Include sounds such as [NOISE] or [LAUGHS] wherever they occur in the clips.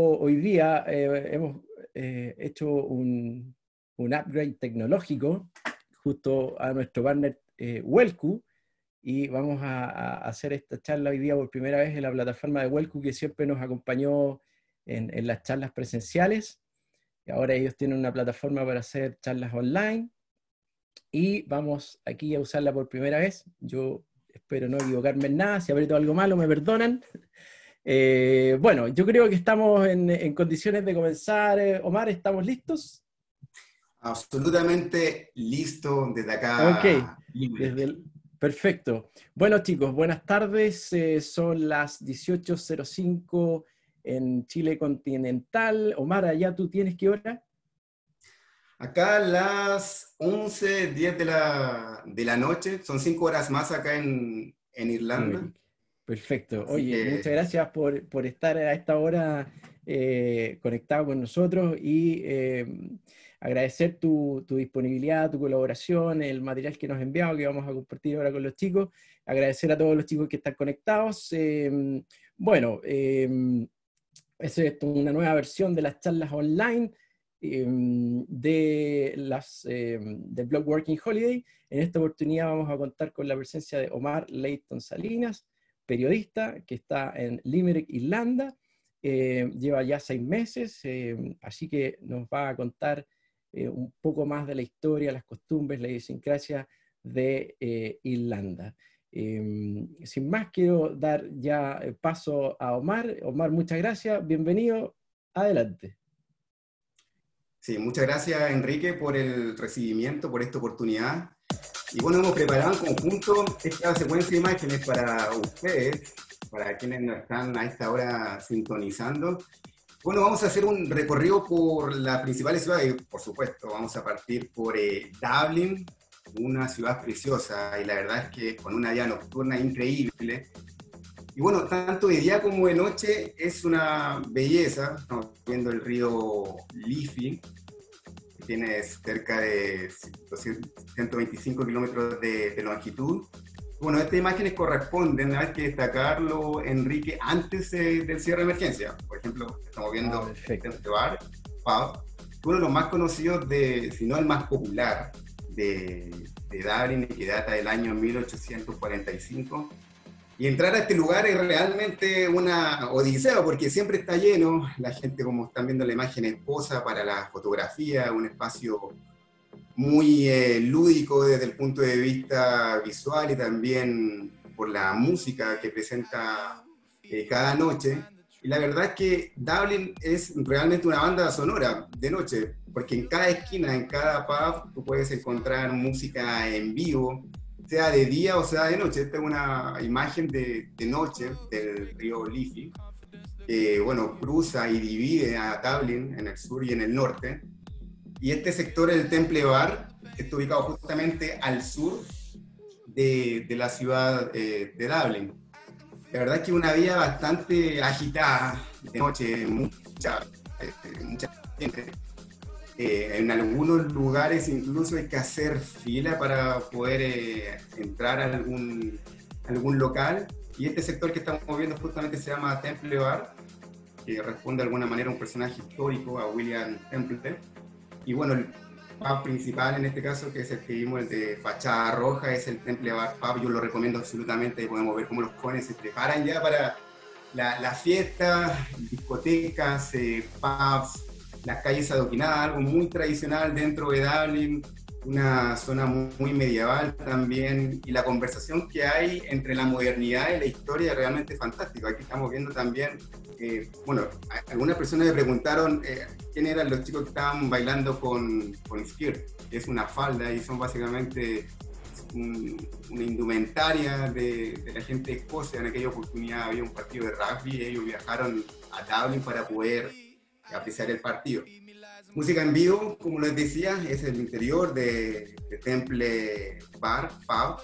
hoy día eh, hemos eh, hecho un, un, upgrade tecnológico justo a nuestro partner eh, Welcu y vamos a, a, hacer esta charla hoy día por primera vez en la plataforma de Welcu que siempre nos acompañó en, en las charlas presenciales. Y ahora ellos tienen una plataforma para hacer charlas online y vamos aquí a usarla por primera vez. Yo espero no equivocarme en nada, si aprieto algo malo me perdonan. Eh, bueno, yo creo que estamos en, en condiciones de comenzar. Eh, Omar, ¿estamos listos? Absolutamente listo desde acá. Ok, desde el... perfecto. Bueno chicos, buenas tardes. Eh, son las 18.05 en Chile continental. Omar, allá tú tienes qué hora? Acá las 11, 10 de la, de la noche, son 5 horas más acá en, en Irlanda. Perfecto. Oye, que... muchas gracias por, por, estar a esta hora eh, conectado con nosotros y eh, agradecer tu, tu, disponibilidad, tu colaboración, el material que nos has enviado, que vamos a compartir ahora con los chicos. Agradecer a todos los chicos que están conectados. Eh, bueno, es una nueva versión de las charlas online de las, del blog Working Holiday. En esta oportunidad vamos a contar con la presencia de Omar Leighton Salinas, periodista que está en Limerick, Irlanda. Eh, lleva ya seis meses, eh, así que nos va a contar eh, un poco más de la historia, las costumbres, la idiosincrasia de Irlanda. sin más, quiero dar ya paso a Omar. Omar, muchas gracias, bienvenido, adelante. Sí, muchas gracias Enrique por el recibimiento, por esta oportunidad. Y bueno, hemos preparado en conjunto esta secuencia de imágenes para ustedes, para quienes nos están a esta hora sintonizando. Bueno, vamos a hacer un recorrido por las principales ciudades, por supuesto, vamos a partir por eh, Dublin, una ciudad preciosa y la verdad es que con una vida nocturna increíble. Y bueno, tanto de día como de noche es una belleza, estamos viendo el río Liffey, tiene cerca de 125 kilómetros de, de, longitud. Bueno, estas imágenes corresponden, hay que destacarlo, Enrique, antes de, del cierre de emergencia. Por ejemplo, estamos viendo Ah, este bar, pub, uno de los más conocidos, de, si no el más popular, de, de Dublin, que data del año 1845. Y entrar a este lugar es realmente una odisea porque siempre está lleno, la gente como están viendo la imagen esposa para la fotografía, un espacio muy eh, lúdico desde el punto de vista visual y también por la música que presenta eh, cada noche. Y la verdad es que Dublin es realmente una banda sonora de noche, porque en cada esquina, en cada pub, tú puedes encontrar música en vivo, sea de día o sea de noche. Esta es una imagen de, de noche del río Liffey, que bueno, cruza y divide a Dublin en el sur y en el norte. Y este sector, el Temple Bar, está ubicado justamente al sur de, de la ciudad eh, de Dublin. La verdad es que una vía bastante agitada de noche, mucha, eh, mucha gente. Eh, en algunos lugares incluso hay que hacer fila para poder eh, entrar a algún, algún local. Y este sector que estamos viendo justamente se llama Temple Bar, que responde de alguna manera a un personaje histórico, a William Temple. Y bueno, el pub principal en este caso, que es el que vimos, el de fachada roja, es el Temple Bar Pub. Yo lo recomiendo absolutamente. Podemos ver cómo los jóvenes se preparan ya para la, la fiesta, discotecas, eh, pubs, las calles adoquinadas, algo muy tradicional dentro de Dublin, una zona muy, medieval también, y la conversación que hay entre la modernidad y la historia es realmente fantástica. Aquí estamos viendo también, eh, bueno, algunas personas me preguntaron eh, quién eran los chicos que estaban bailando con, con skirt, que es una falda y son básicamente un, una indumentaria de, de, la gente de Escocia. En aquella oportunidad había un partido de rugby ellos viajaron a Dublin para poder apreciar el partido. Música en vivo, como les decía, es el interior de, Temple Bar, Pub.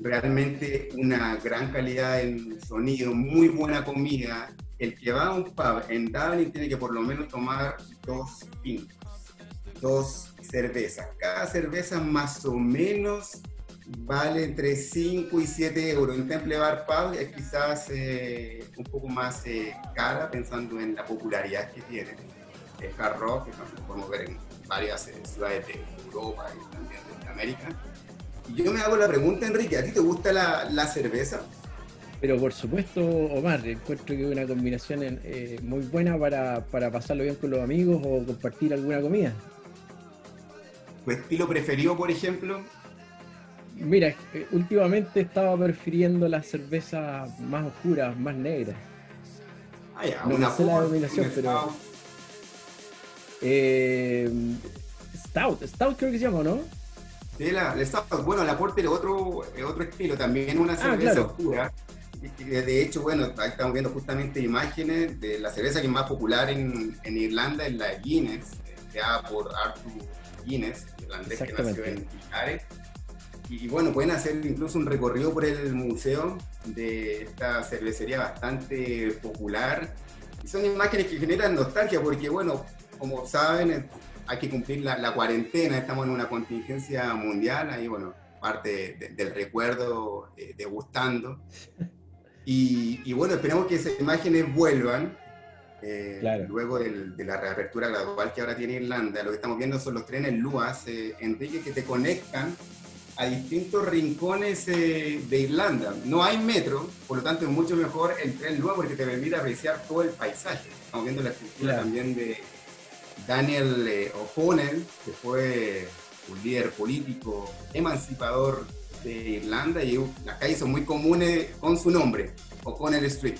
Realmente una gran calidad en sonido, muy buena comida. El que va a un pub en Dublin tiene que por lo menos tomar dos pintos, dos cervezas. Cada cerveza más o menos vale entre 5 y 7 euros. En Temple Bar Pub es quizás eh, un poco más eh, cara pensando en la popularidad que tiene. El hard rock, que podemos ver en varias eh, ciudades de Europa y también de América. Y yo me hago la pregunta, Enrique, ¿a ti te gusta la, la cerveza? Pero por supuesto, Omar, encuentro que es una combinación muy buena para, para, pasarlo bien con los amigos o compartir alguna comida. ¿Tu estilo preferido, por ejemplo? Mira, últimamente estaba prefiriendo las cervezas más oscuras, más negras. Ah, ya, no una sé la denominación, pero. Stout. Eh, Stout, Stout creo que se llama, ¿no? Sí, la, el Stout. Bueno, la Porter es otro, es otro estilo, también una cerveza Ah, claro. oscura. De hecho, bueno, ahí estamos viendo justamente imágenes de la cerveza que es más popular en, en Irlanda, es la Guinness, eh, creada por Arthur Guinness, irlandés que nació en Tinares. Y, bueno, pueden hacer incluso un recorrido por el museo de esta cervecería bastante popular. Y son imágenes que generan nostalgia porque, bueno, como saben, hay que cumplir la, la cuarentena, estamos en una contingencia mundial, ahí, bueno, parte de- del recuerdo eh, degustando. Y, y bueno, esperamos que esas imágenes vuelvan. eh, Claro. Luego del- de la reapertura gradual que ahora tiene Irlanda, lo que estamos viendo son los trenes LUAS, eh, Enrique, que te conectan a distintos rincones eh, de Irlanda. No hay metro, por lo tanto es mucho mejor el tren LUA porque te permite apreciar todo el paisaje. Estamos viendo la escultura Claro. también de Daniel eh, O'Connell, que fue un líder político emancipador de Irlanda y las calles son muy comunes con su nombre, O'Connell Street.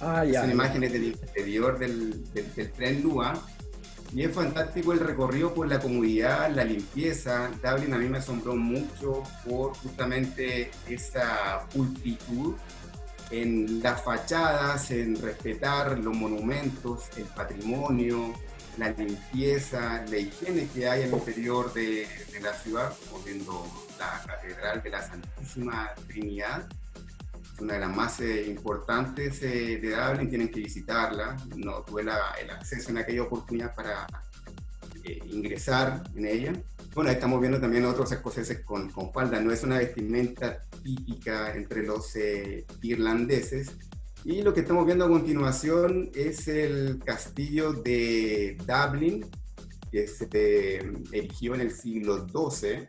Ah, ya. Son imágenes del interior del, del- del tren Lua. Y es fantástico el recorrido por la comodidad, la limpieza. Dublin a mí me asombró mucho por justamente esa pulcritud en las fachadas, en respetar los monumentos, el patrimonio, la limpieza, la higiene que hay al interior de, de la ciudad, como viendo la Catedral de la Santísima Trinidad una de las más eh, importantes eh, de Dublin, tienen que visitarla. No tuve la- el acceso en aquella oportunidad para eh, ingresar en ella. Bueno, estamos viendo también otros escoceses con, con falda. No es una vestimenta típica entre los eh, irlandeses. Y lo que estamos viendo a continuación es el castillo de Dublin, que se eh, erigió en el siglo XII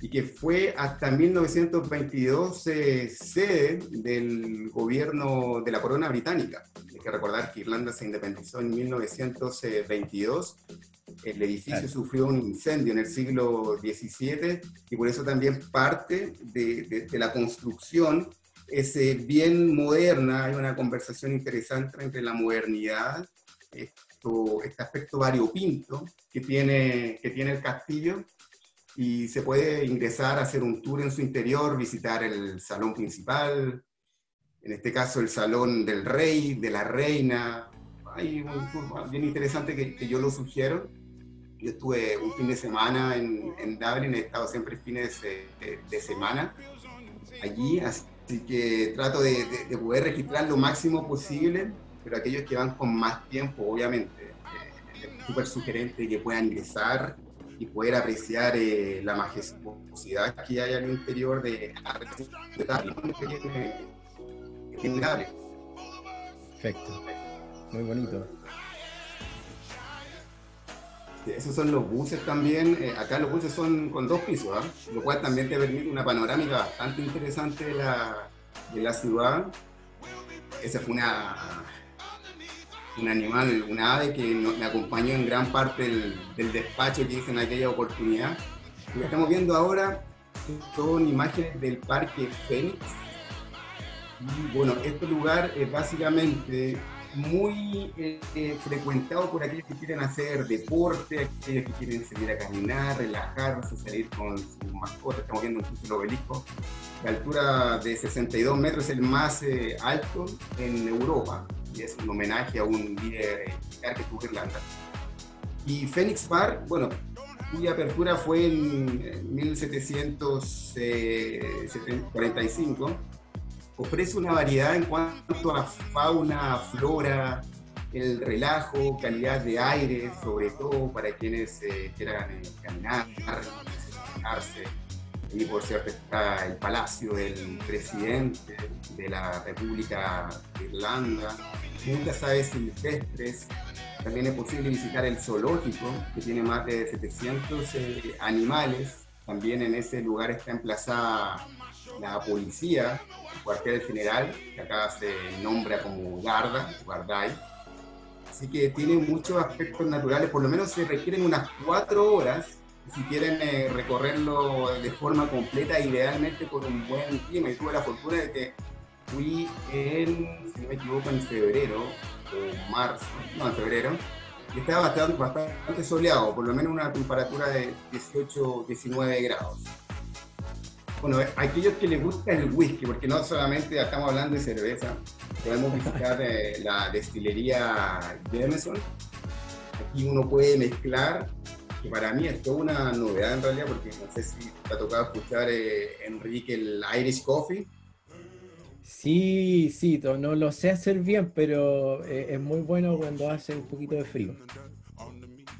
y que fue hasta 1922 eh, sede del gobierno de la corona británica. Hay que recordar que Irlanda se independizó en 1922. El edificio Claro. sufrió un incendio en el siglo XVII y por eso también parte de, de- de la construcción es eh, bien moderna. Hay una conversación interesante entre la modernidad, esto, este aspecto variopinto que tiene, que tiene el castillo y se puede ingresar a hacer un tour en su interior, visitar el salón principal, en este caso el salón del rey, de la reina. Hay un tour bien interesante que, que yo lo sugiero. Yo estuve un fin de semana en, en Dublin, he estado siempre fines de, de- de semana allí, así que trato de, de- de poder registrar lo máximo posible, pero aquellos que van con más tiempo, obviamente, eh, es súper sugerente que puedan ingresar y poder apreciar eh, la majestuosidad que hay al interior de. Perfecto. Muy bonito. Esos son los buses también. eh, acá los buses son con dos pisos, ¿ah? lo cual también te permite una panorámica bastante interesante de la, de la ciudad. Esa fue una, un animal, una ave que no- me acompañó en gran parte del, del despacho que hice en aquella oportunidad. Lo que estamos viendo ahora son imágenes del Parque Fénix. Y bueno, este lugar es básicamente muy eh, frecuentado por aquellos que quieren hacer deporte, aquellos que quieren salir a caminar, relajarse, salir con sus mascotas. Estamos viendo incluso el obelisco. La altura de 62 metros el más eh, alto en Europa y es un homenaje a un líder eh, militar que Irlanda. Y Phoenix Park, bueno, cuya apertura fue en eh, 1745, ofrece una variedad en cuanto a fauna, flora, el relajo, calidad de aire, sobre todo para quienes eh, quieran eh, caminar, despejarse. Y por cierto está el palacio del presidente de la República de Irlanda, muchas aves silvestres. También es posible visitar el zoológico, que tiene más de 700 eh, animales. También en ese lugar está emplazada la policía, el cuartel general, que acá se nombra como Garda, Guarday. Así que tiene muchos aspectos naturales, por lo menos se requieren unas cuatro horas si quieren eh, recorrerlo de forma completa, idealmente por un buen clima. Y tuve la fortuna de que fui en, si no me equivoco, en febrero o marzo, no, en febrero, y estaba bastante, bastante soleado, por lo menos una temperatura de 18, 19 grados. Bueno, aquellos que les gusta el whisky, porque no solamente estamos hablando de cerveza, podemos visitar eh, la destilería Jameson. Aquí uno puede mezclar que para mí es toda una novedad en realidad, porque no sé si te ha tocado escuchar, eh, Enrique, el Irish Coffee. Sí, sí, no lo sé hacer bien, pero eh, es muy bueno cuando hace un poquito de frío.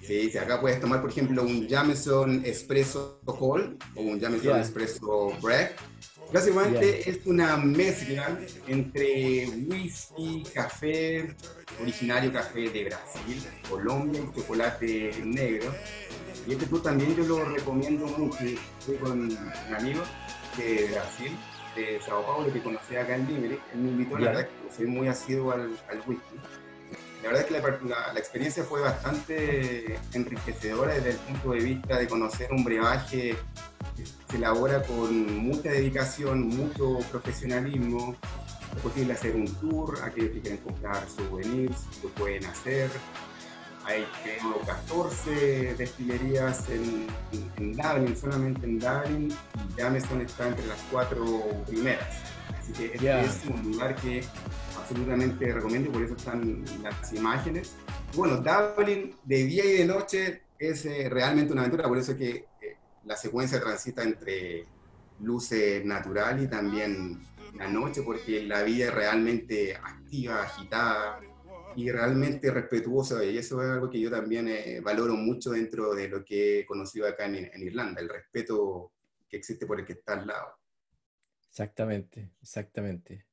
Sí, acá puedes tomar, por ejemplo, un Jameson Espresso Cold o un Jameson Espresso Break. Básicamente es una mezcla entre whisky, café, originario café de Brasil, Colombia y chocolate negro. Y este tour también yo lo recomiendo mucho. Estoy con un amigo de Brasil, de Sao Paulo, que conocí acá en Limerick. Él me invitó, la verdad que soy muy asiduo al, al whisky. La verdad es que la, la, experiencia fue bastante enriquecedora desde el punto de vista de conocer un brebaje que se elabora con mucha dedicación, mucho profesionalismo. Es posible hacer un tour, aquellos que quieren comprar souvenirs lo pueden hacer hay creo 14 destilerías en, en, Dublin, solamente en Dublin, y Jameson está entre las cuatro primeras. Así que este es un lugar que absolutamente recomiendo, por eso están las imágenes. Bueno, Dublin de día y de noche es eh, realmente una aventura, por eso es que eh, la secuencia transita entre luces natural y también la noche, porque la vida es realmente activa, agitada, y realmente respetuoso y eso es algo que yo también eh, valoro mucho dentro de lo que he conocido acá en, Irlanda, el respeto que existe por el que está al lado. Exactamente, exactamente.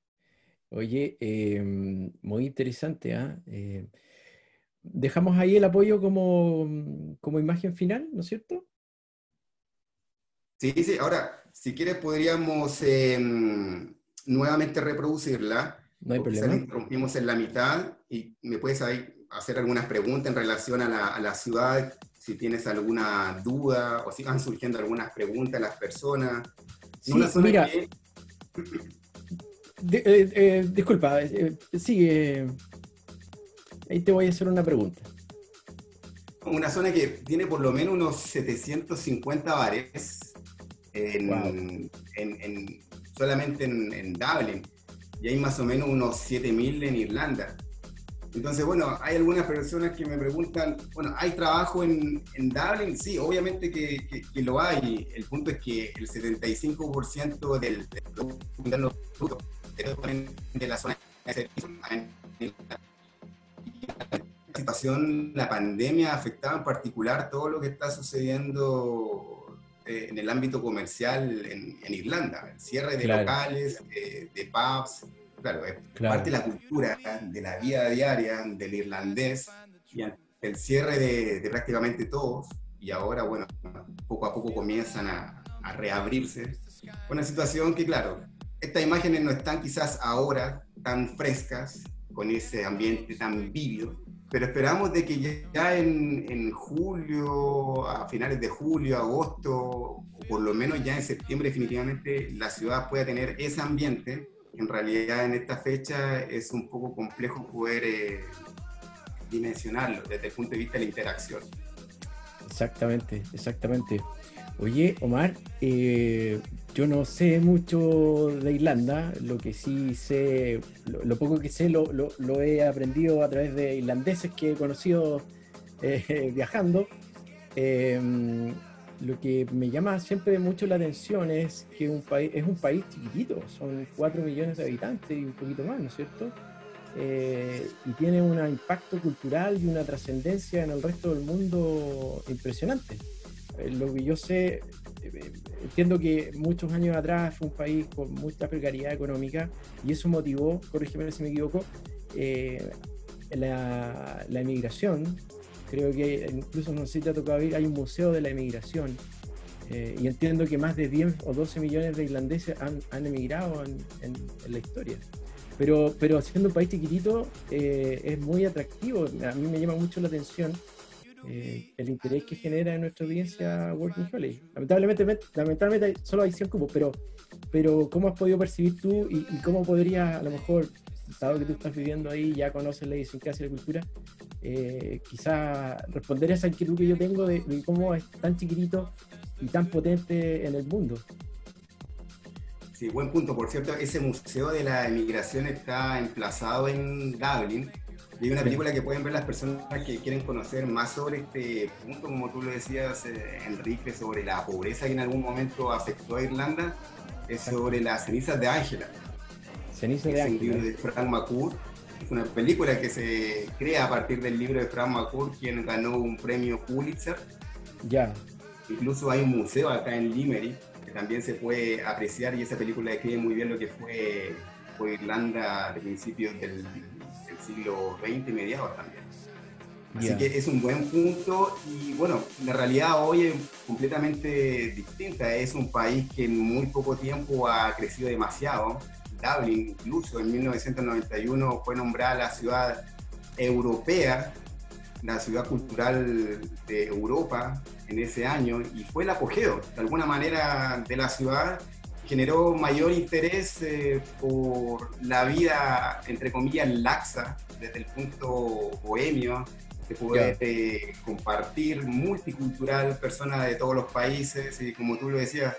Oye, em, muy interesante. ¿ah? eh, dejamos ahí el apoyo como, como imagen final, ¿no es cierto? Sí, sí. Ahora, si quieres, podríamos em, nuevamente reproducirla no hay problema. interrumpimos en la mitad y me puedes ahí hacer algunas preguntas en relación a la, ciudad, si tienes alguna duda o si van surgiendo algunas preguntas a las personas. Sí, mira, eh, eh, disculpa, eh, sí, ahí te voy a hacer una pregunta. Una zona que tiene por lo menos unos 750 bares en, solamente en Dublin y hay más o menos unos 7.000 en Irlanda. Entonces, bueno, hay algunas personas que me preguntan, bueno, ¿hay trabajo en, en Dublin? Sí, obviamente que, que, lo hay. El punto es que el 75% del, del de la zona de la situación, la pandemia afectaba en particular todo lo que está sucediendo eh, en el ámbito comercial en, Irlanda, el cierre de locales, de, pubs, claro, es parte de la cultura, de la vida diaria del irlandés, y el cierre de, prácticamente todos, y ahora, bueno, poco a poco comienzan a, a reabrirse. Una situación que, claro, estas imágenes no están quizás ahora tan frescas, con ese ambiente tan vívido, pero esperamos de que ya en, en, julio, a finales de julio, agosto, o por lo menos ya en septiembre definitivamente la ciudad pueda tener ese ambiente. En realidad en esta fecha es un poco complejo poder eh, dimensionarlo desde el punto de vista de la interacción. Exactamente, exactamente. Oye, Omar, eh, yo no sé mucho de Irlanda, lo que sí sé, lo, poco que sé lo, he aprendido a través de irlandeses que he conocido [LAUGHS] eh, viajando. Em, lo que me llama siempre mucho la atención es que un país, es un país chiquitito, son 4 millones de habitantes y un poquito más, ¿no es cierto? Eh, y tiene un impacto cultural y una trascendencia en el resto del mundo impresionante. Eh, lo que yo sé, entiendo que muchos años atrás fue un país con mucha precariedad económica y eso motivó, corrígeme si me equivoco, la, la emigración. Creo que incluso no sé si te ha tocado ir, hay un museo de la emigración eh, y entiendo que más de 10 o 12 millones de irlandeses han, emigrado en, la historia. Pero, pero siendo un país chiquitito eh, es muy atractivo. A mí me llama mucho la atención eh, el interés que genera en nuestra audiencia Working Holiday. Lamentablemente, lamentablemente solo hay 100 cupos, pero, pero ¿cómo has podido percibir tú y, y cómo podría a lo mejor dado que tú estás viviendo ahí, ya conoces la idiosincrasia de la cultura, eh, quizá responder a esa inquietud que yo tengo de, cómo es tan chiquitito y tan potente en el mundo. Sí, buen punto. Por cierto, ese museo de la emigración está emplazado en Dublin. Y hay una película que pueden ver las personas que quieren conocer más sobre este punto, como tú lo decías, eh, Enrique, sobre la pobreza que en algún momento afectó a Irlanda, es sobre las cenizas de Ángela. Ceniza de Es un libro de Frank McCourt. Es una película que se crea a partir del libro de Frank McCourt, quien ganó un premio Pulitzer. Ya. Incluso hay un museo acá en Limerick que también se puede apreciar y esa película describe muy bien lo que fue, Irlanda de principios del, siglo XX y mediados también. Así que es un buen punto y bueno, la realidad hoy es completamente distinta. Es un país que en muy poco tiempo ha crecido demasiado. Dublin, incluso en 1991 fue nombrada la ciudad europea, la ciudad cultural de Europa en ese año y fue el apogeo, de alguna manera, de la ciudad. Generó mayor interés eh, por la vida, entre comillas, laxa, desde el punto bohemio, de poder eh, compartir, multicultural, personas de todos los países, y como tú lo decías,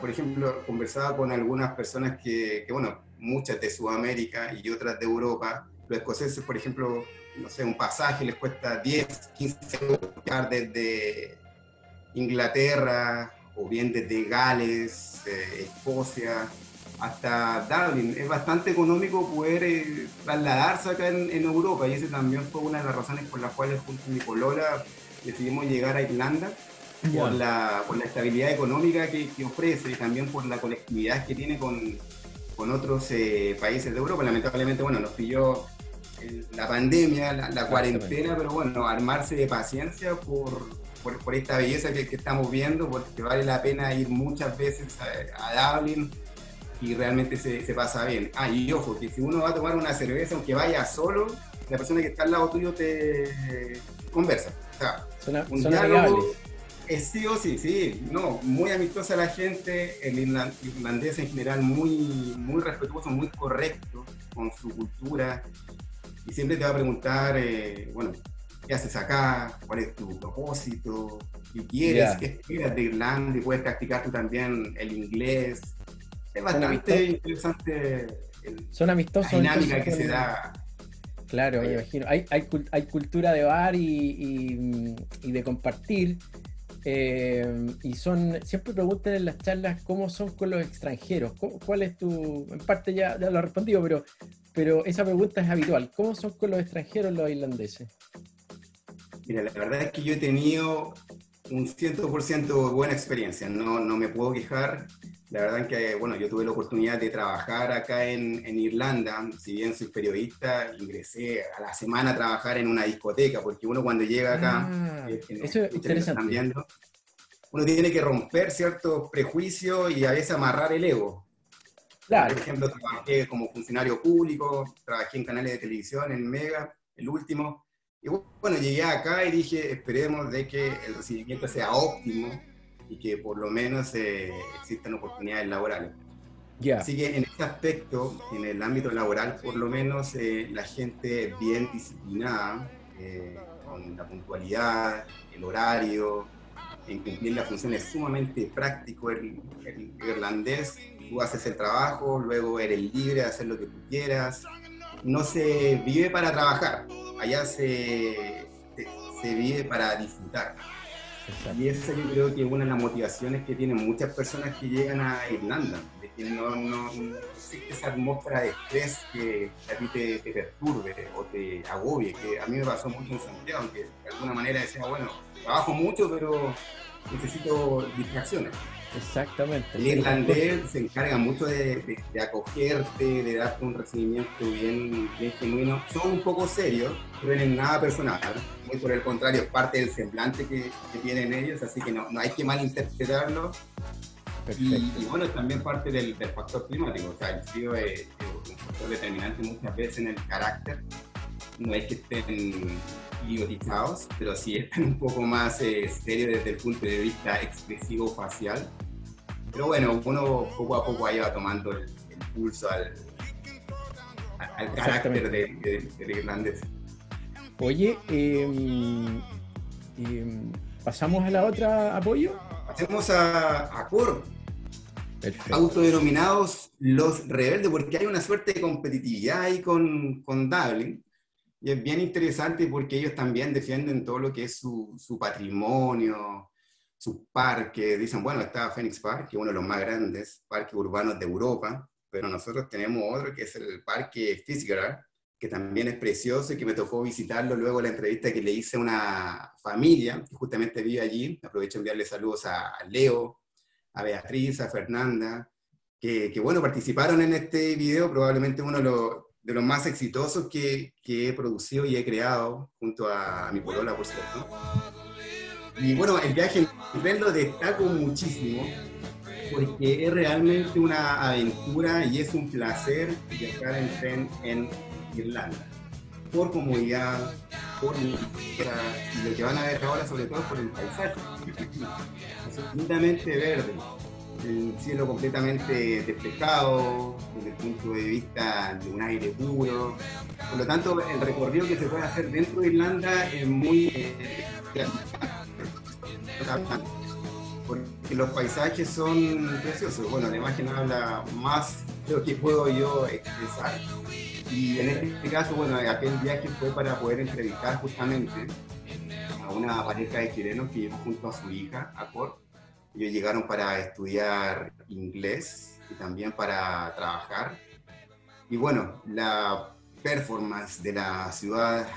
por ejemplo, conversaba con algunas personas que, bueno, muchas de Sudamérica y otras de Europa. Los escoceses, por ejemplo, no sé, un pasaje les cuesta 10, 15 euros desde Inglaterra o bien desde Gales, eh, Escocia, hasta Dublin. Es bastante económico poder eh, trasladarse acá en, Europa y ese también fue una de las razones por las cuales junto a mi polola decidimos llegar a Irlanda por, la, por la estabilidad económica que, ofrece y también por la conectividad que tiene con, con otros eh, países de Europa. Lamentablemente, bueno, nos pilló la pandemia, la, cuarentena, pero bueno, armarse de paciencia por, por, esta belleza que, estamos viendo, porque vale la pena ir muchas veces a, Dublin y realmente se, se, pasa bien. Ah, y ojo, que si uno va a tomar una cerveza, aunque vaya solo, la persona que está al lado tuyo te conversa. O sea, un diálogo, sí o sí, sí, no, muy amistosa la gente, el irlandés en general muy, muy respetuoso, muy correcto con su cultura y siempre te va a preguntar, eh, bueno, ¿qué haces acá? ¿Cuál es tu propósito? ¿Qué quieres? ¿Qué esperas de Irlanda? Y puedes practicar tú también el inglés. Es bastante interesante Son amistosos. la dinámica que se da. Claro, me imagino. Hay, hay, hay, cultura de bar y, y, y de compartir, eh, y son, siempre preguntan en las charlas cómo son con los extranjeros. ¿Cuál es tu, en parte ya, ya lo he respondido, pero, pero esa pregunta es habitual. ¿Cómo son con los extranjeros los irlandeses? Mira, la verdad es que yo he tenido un 100% buena experiencia, no, no me puedo quejar. La verdad es que, bueno, yo tuve la oportunidad de trabajar acá en, en, Irlanda, si bien soy periodista, ingresé a la semana a trabajar en una discoteca, porque uno cuando llega acá, ah, eso es interesante. uno tiene que romper ciertos prejuicios y a veces amarrar el ego. Claro. Por ejemplo, trabajé como funcionario público, trabajé en canales de televisión, en Mega, el último, y bueno, llegué acá y dije, esperemos de que el recibimiento sea óptimo y que por lo menos eh, existan oportunidades laborales. Así que en este aspecto, en el ámbito laboral, por lo menos eh, la gente bien disciplinada, eh, con la puntualidad, el horario, en cumplir la función es sumamente práctico el, irlandés. Tú haces el trabajo, luego eres libre de hacer lo que tú quieras. No se vive para trabajar, allá se, se vive para disfrutar. Y esa yo creo que es una de las motivaciones que tienen muchas personas que llegan a Irlanda, de que no, no, existe esa atmósfera de estrés que a ti te, perturbe o te agobie, que a mí me pasó mucho en Santiago, aunque de alguna manera decía, bueno, trabajo mucho, pero necesito distracciones. Exactamente. El irlandés se encarga mucho de, acogerte, de darte un recibimiento bien, bien, genuino. Son un poco serios, no tienen nada personal. Muy por el contrario, es parte del semblante que, tienen ellos, así que no, no hay que malinterpretarlo. Y, y, bueno, también parte del, factor climático. O sea, el frío es, un factor determinante muchas veces en el carácter. No es que estén idiotizados, pero sí están [LAUGHS] un poco más eh, serios desde el punto de vista expresivo facial. Pero bueno, uno poco a poco ahí va tomando el, pulso al, al carácter del de, irlandés. Oye, em, em, ¿pasamos a la otra apoyo? Pasemos a, a Coro. Autodenominados los rebeldes, porque hay una suerte de competitividad ahí con, con Dublin y es bien interesante porque ellos también defienden todo lo que es su, su patrimonio, sus parques. Dicen, bueno, está Phoenix Park, que es uno de los más grandes parques urbanos de Europa, pero nosotros tenemos otro que es el Parque Fitzgerald, que también es precioso y que me tocó visitarlo luego de la entrevista que le hice a una familia que justamente vive allí. Aprovecho de enviarle saludos a Leo, a Beatriz, a Fernanda, que, que bueno, participaron en este video, probablemente uno los de los más exitosos que, que, he producido y he creado junto a mi polola, por cierto. Y bueno, el viaje en tren lo destaco muchísimo porque es realmente una aventura y es un placer viajar en tren en Irlanda. Por comodidad, por y lo que van a ver ahora sobre todo por el paisaje. [LAUGHS] Absolutamente verde el cielo completamente despejado, desde el punto de vista de un aire puro. Por lo tanto, el recorrido que se puede hacer dentro de Irlanda es muy eh, porque los paisajes son preciosos. Bueno, la imagen habla más de lo que puedo yo expresar. Y en este caso, bueno, aquel viaje fue para poder entrevistar justamente a una pareja de chilenos que iba junto a su hija, a Cor, ellos llegaron para estudiar inglés y también para trabajar. Y bueno, la performance de la ciudad,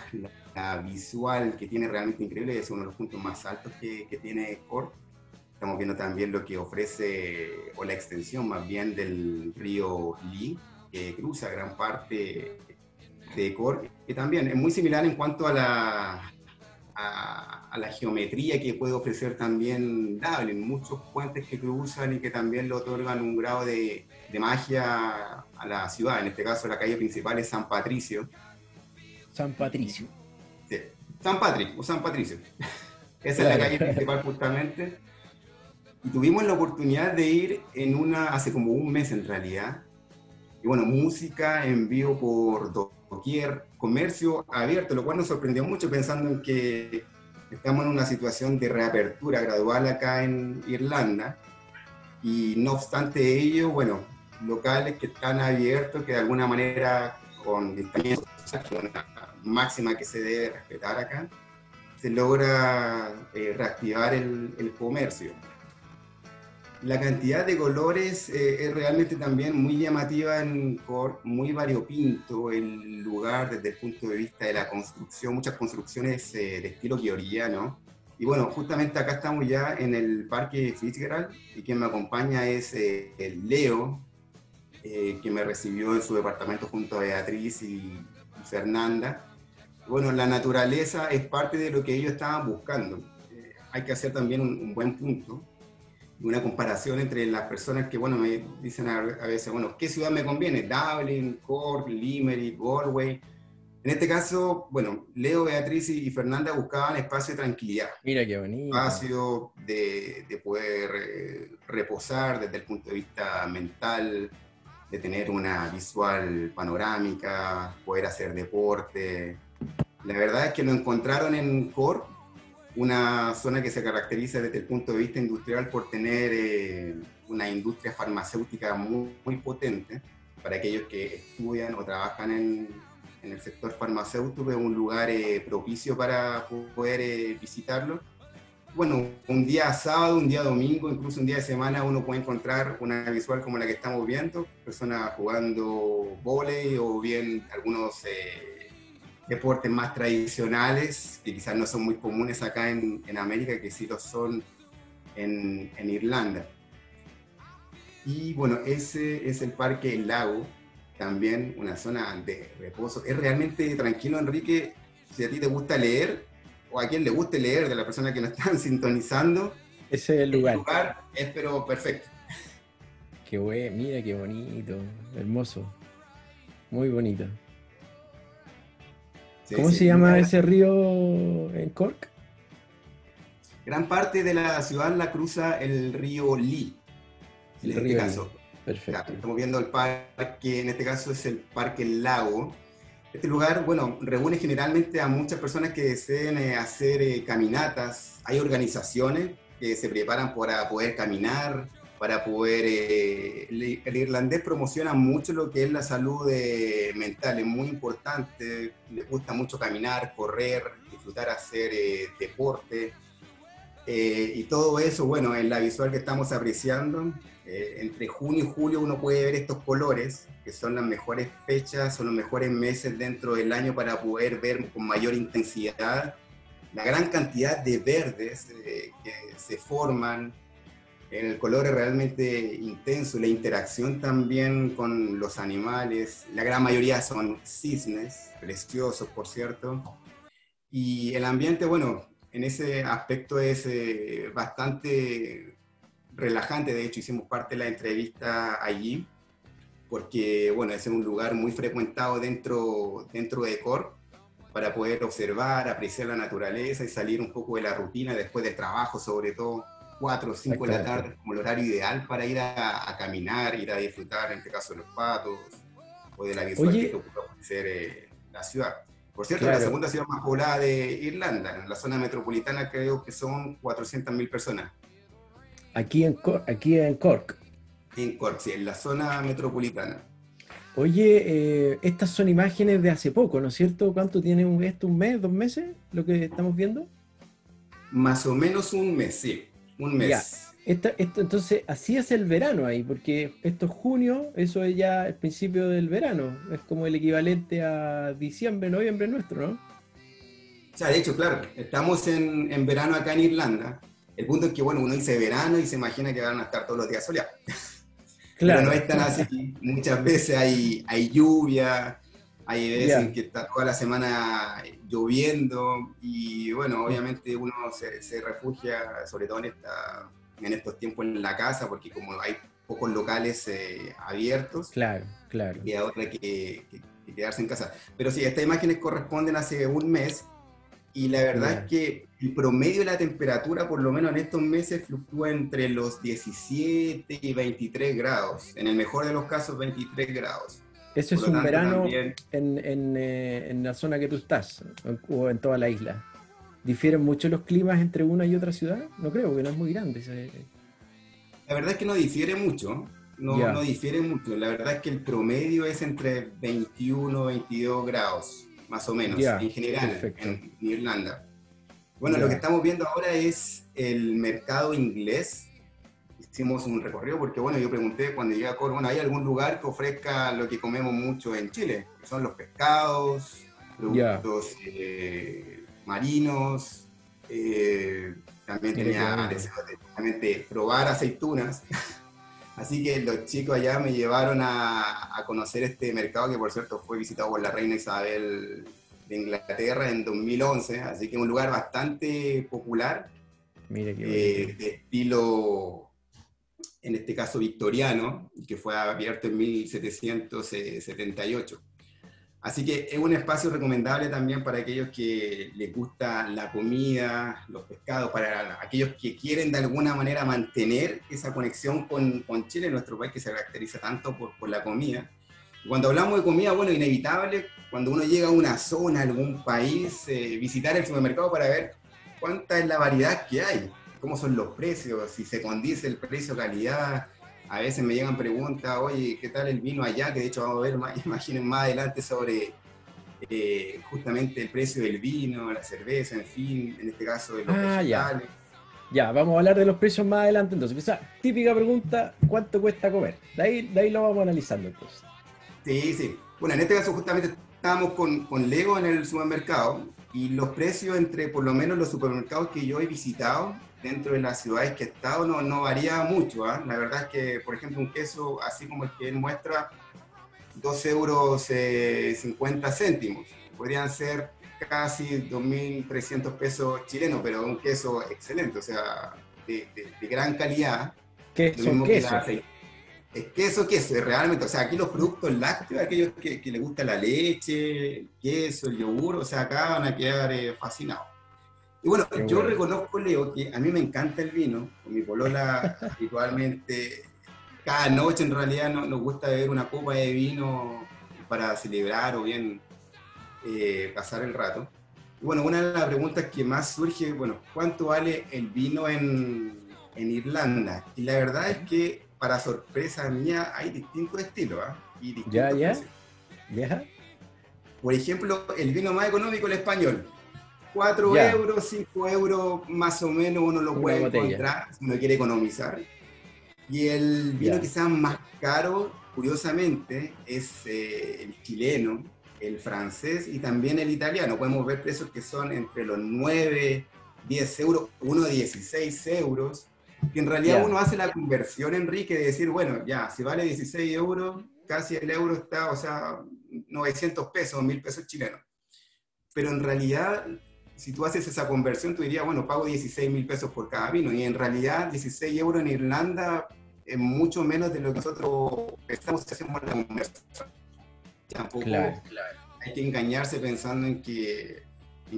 la, visual que tiene realmente increíble, es uno de los puntos más altos que, que tiene Cork. Estamos viendo también lo que ofrece, o la extensión más bien del río Lee, que cruza gran parte de Cork, que también es muy similar en cuanto a la, a, la geometría que puede ofrecer también Dublin, muchos puentes que cruzan y que también le otorgan un grado de, de, magia a la ciudad, en este caso la calle principal es San Patricio. San Patricio. Sí, San Patrick o San Patricio. [LAUGHS] Esa es la calle principal justamente. Y tuvimos la oportunidad de ir en una, hace como un mes en realidad, y bueno, música en vivo por doquier, comercio abierto, lo cual nos sorprendió mucho pensando en que estamos en una situación de reapertura gradual acá en Irlanda. Y no obstante ello, bueno, locales que están abiertos, que de alguna manera con distancia máxima que se debe respetar acá, se logra eh, reactivar el, el comercio la cantidad de colores eh, es realmente también muy llamativa en muy variopinto el lugar desde el punto de vista de la construcción, muchas construcciones eh, de estilo georgiano. Y bueno, justamente acá estamos ya en el Parque Fitzgerald y quien me acompaña es eh, el Leo, que me recibió en su departamento junto a Beatriz y, Fernanda. Bueno, la naturaleza es parte de lo que ellos estaban buscando. hay que hacer también un buen punto una comparación entre las personas que, bueno, me dicen a, veces, bueno, ¿qué ciudad me conviene? Dublin, Cork, Limerick, Galway. En este caso, bueno, Leo, Beatriz y Fernanda buscaban espacio de tranquilidad. Mira qué bonito. Espacio de, de poder eh, reposar desde el punto de vista mental, de tener una visual panorámica, poder hacer deporte. La verdad es que lo encontraron en Cork una zona que se caracteriza desde el punto de vista industrial por tener eh, una industria farmacéutica muy, muy, potente. Para aquellos que estudian o trabajan en, en el sector farmacéutico, es un lugar eh, propicio para poder eh, visitarlo. Bueno, un día sábado, un día domingo, incluso un día de semana, uno puede encontrar una visual como la que estamos viendo, personas jugando volei o bien algunos deportes más tradicionales, que quizás no son muy comunes acá en, en América, que sí lo son en, en Irlanda. Y bueno, ese es el Parque El Lago, también una zona de reposo. Es realmente tranquilo, Enrique, si a ti te gusta leer, o a quien le guste leer de la persona que nos están [LAUGHS] sintonizando. Ese es el lugar. El lugar es pero perfecto. Qué bueno, mira qué bonito, hermoso, muy bonito. ¿Cómo se llama ese río en Cork? Gran parte de la ciudad la cruza el río Lee. En el este río caso. Perfecto. estamos viendo el parque, en este caso es el Parque Lago. Este lugar, bueno, reúne generalmente a muchas personas que deseen eh, hacer eh, caminatas. Hay organizaciones que se preparan para poder caminar, para poder... Eh, el, irlandés promociona mucho lo que es la salud mental, es muy importante. Le gusta mucho caminar, correr, disfrutar hacer deporte. y todo eso, bueno, en la visual que estamos apreciando, eh, entre junio y julio uno puede ver estos colores, que son las mejores fechas, son los mejores meses dentro del año para poder ver con mayor intensidad la gran cantidad de verdes eh, que se forman. El color es realmente intenso, la interacción también con los animales, la gran mayoría son cisnes, preciosos por cierto. Y el ambiente, bueno, en ese aspecto es eh, bastante relajante, de hecho hicimos parte de la entrevista allí, porque bueno, es un lugar muy frecuentado dentro, dentro de Cor para poder observar, apreciar la naturaleza y salir un poco de la rutina después del trabajo, sobre todo 4 o 5 de la tarde, como el horario ideal para ir a, caminar, ir a disfrutar, en este caso de los patos, o de la visual que que puede ofrecer eh, la ciudad. Por cierto, la segunda ciudad más poblada de Irlanda, en la zona metropolitana creo que son 400.000 personas. Aquí en, aquí en Cork. En Cork, sí, en la zona metropolitana. Oye, eh, estas son imágenes de hace poco, ¿no es cierto? ¿Cuánto tiene un, esto? ¿Un mes? ¿Dos meses? ¿Lo que estamos viendo? Más o menos un mes, sí. Un mes. esto, entonces, así es el verano ahí, porque esto es junio, eso es ya el principio del verano. Es como el equivalente a diciembre, noviembre nuestro, ¿no? O sea, de hecho, claro, estamos en, en verano acá en Irlanda el punto es que, bueno, uno dice verano y se imagina que van a estar todos los días soleados. Claro. [LAUGHS] Pero no es tan así. Muchas veces hay, hay lluvia, hay veces que está toda la semana lloviendo y, bueno, obviamente uno se, refugia, sobre todo en, esta, en estos tiempos, en la casa, porque como hay pocos locales eh, abiertos, claro, claro. y otra que, que quedarse en casa. Pero sí, estas imágenes corresponden hace un mes y la verdad es que el promedio de la temperatura, por lo menos en estos meses, fluctúa entre los 17 y 23 grados. En el mejor de los casos, 23 grados. Eso es un verano en, en, eh, en, la zona que tú estás, o en toda la isla. ¿Difieren mucho los climas entre una y otra ciudad? No creo, porque no es muy grande. La verdad es que no difiere mucho. No, no difiere mucho. La verdad es que el promedio es entre 21 y 22 grados más o menos, en general, en, Irlanda. Bueno, lo que estamos viendo ahora es el mercado inglés. Hicimos un recorrido porque, bueno, yo pregunté cuando llegué a Córdoba, bueno, ¿hay algún lugar que ofrezca lo que comemos mucho en Chile? Que son los pescados, productos eh, marinos, eh, también tenía deseo probar aceitunas. [LAUGHS] Así que los chicos allá me llevaron a, conocer este mercado que por cierto fue visitado por la reina Isabel de Inglaterra en 2011, así que un lugar bastante popular, Mire qué eh, de estilo, en este caso victoriano, que fue abierto en 1778. Así que es un espacio recomendable también para aquellos que les gusta la comida, los pescados, para aquellos que quieren de alguna manera mantener esa conexión con, Chile, nuestro país que se caracteriza tanto por, por la comida. Cuando hablamos de comida, bueno, inevitable, cuando uno llega a una zona, a algún país, eh, visitar el supermercado para ver cuánta es la variedad que hay, cómo son los precios, si se condice el precio-calidad, a veces me llegan preguntas, oye, ¿qué tal el vino allá? Que de hecho vamos a ver, más, [LAUGHS] imaginen más adelante sobre eh, justamente el precio del vino, la cerveza, en fin, en este caso de los ah, ya. ya. vamos a hablar de los precios más adelante entonces. Esa típica pregunta, ¿cuánto cuesta comer? De ahí, de ahí lo vamos analizando entonces. Sí, sí. Bueno, en este caso justamente estábamos con, con Lego en el supermercado y los precios entre por lo menos los supermercados que yo he visitado dentro de las ciudades que he estado no, no varía mucho. ¿ah? La verdad es que, por ejemplo, un queso así como el que él muestra, 2 euros 50 céntimos. Podrían ser casi 2.300 pesos chilenos, pero un queso excelente, o sea, de, gran calidad. Queso, queso. es queso, queso, realmente, o sea, aquí los productos lácteos, aquellos que, que les gusta la leche, el queso, el yogur, o sea, acá van a quedar eh, fascinados. Y bueno, yo reconozco, Leo, que a mí me encanta el vino, con mi polola [LAUGHS] habitualmente, cada noche en realidad nos gusta beber una copa de vino para celebrar o bien eh, pasar el rato. bueno, una de las preguntas que más surge, bueno, ¿cuánto vale el vino en, en Irlanda? Y la verdad es que, para sorpresa mía, hay distintos estilos, ¿ah? ya, ya, ya. Por ejemplo, el vino más económico, el español. 4 euros, 5 euros más o menos uno lo puede encontrar si uno quiere economizar. Y el vino quizás más caro, curiosamente, es eh, el chileno, el francés y también el italiano. Podemos ver precios que son entre los 9, 10 euros, uno 16 euros. Que en realidad uno hace la conversión, Enrique, de decir, bueno, ya, si vale 16 euros, casi el euro está, o sea, 900 pesos, 1000 pesos chilenos. Pero en realidad, si tú haces esa conversión, tú dirías, bueno, pago 16 mil pesos por cada vino. Y en realidad, 16 euros en Irlanda es mucho menos de lo que nosotros estamos haciendo la conversión. Tampoco hay que engañarse pensando en que,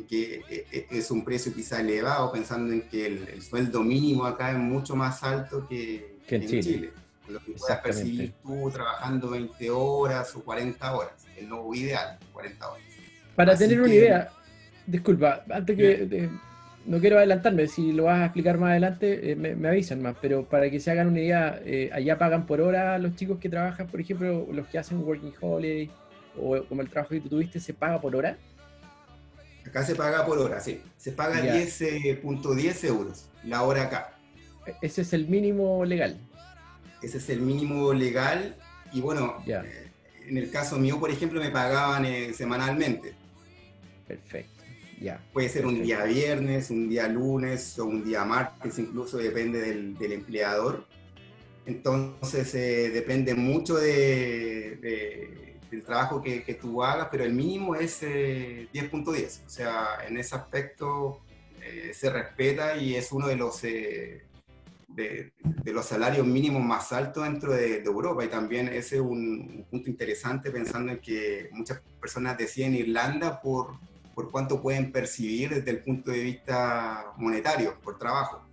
que e, e, es un precio quizá elevado, pensando en que el, sueldo mínimo acá es mucho más alto que, en, Chile. Lo que puedas percibir tú trabajando 20 horas o 40 horas, es lo ideal, 40 horas. Para tener una idea, disculpa, antes que... no quiero adelantarme, si lo vas a explicar más adelante, eh, me, avisan más, pero para que se hagan una idea, eh, allá pagan por hora los chicos que trabajan, por ejemplo, los que hacen Working Holiday, o como el trabajo que tú tuviste, ¿se paga por hora? Acá se paga por hora, sí. Se paga 10.10 eh, euros la hora acá. Ese es el mínimo legal. Ese es el mínimo legal y bueno, en el caso mío, por ejemplo, me pagaban semanalmente. Perfecto, ya. Puede ser un día viernes, un día lunes o un día martes, incluso depende del, empleador. Entonces depende mucho de el trabajo que, que, tú hagas, pero el mínimo es 10.10. Eh, o sea, en ese aspecto eh, se respeta y es uno de los, eh, de, los salarios mínimos más altos dentro de, Europa. Y también ese es un, punto interesante pensando en que muchas personas deciden Irlanda por, por cuánto pueden percibir desde el punto de vista monetario, por trabajo.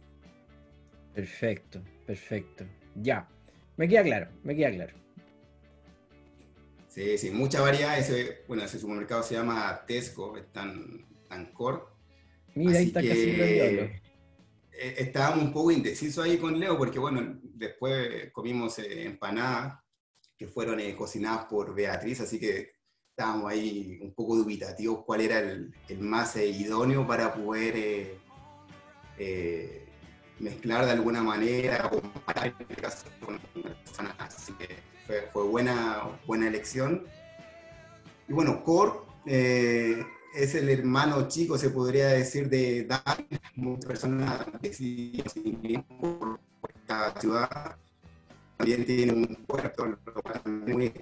Perfecto, perfecto. Ya, me queda claro, me queda claro. Sí, sí, mucha variedad. Ese, bueno, ese supermercado se llama Tesco, es tan, tan core. Mira, ahí está casi eh, Estábamos un poco indecisos ahí con Leo, porque bueno, después comimos eh, empanadas que fueron eh, cocinadas por Beatriz, así que estábamos ahí un poco dubitativos cuál era el, el más idóneo para poder mezclar de alguna manera, o en este caso con así que fue, buena, buena elección. Y bueno, Cor eh, es el hermano chico, se podría decir, de Dan. Muchas personas decidieron por esta ciudad. También tiene un puerto muy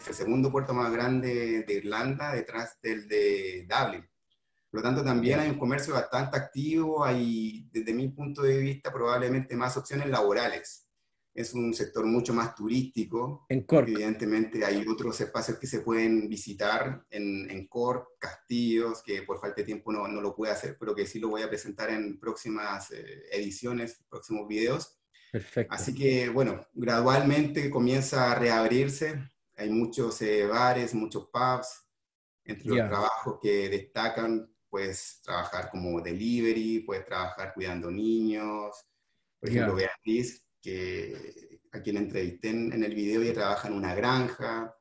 es el segundo puerto más grande de Irlanda, detrás del de Dublin. Por lo tanto, también hay un comercio bastante activo, hay, desde mi punto de vista, probablemente más opciones laborales. Es un sector mucho más turístico. En Cork. Evidentemente hay otros espacios que se pueden visitar en, en Cork, castillos, que por falta de tiempo no, no, lo pude hacer, pero que sí lo voy a presentar en próximas eh, ediciones, próximos videos. Perfecto. Así que, bueno, gradualmente comienza a reabrirse. Hay muchos eh, bares, muchos pubs, entre los trabajos que destacan puedes trabajar como delivery, puedes trabajar cuidando niños. Por ejemplo, Beatriz, que a quien entrevisté en, el video, ella trabaja en una granja.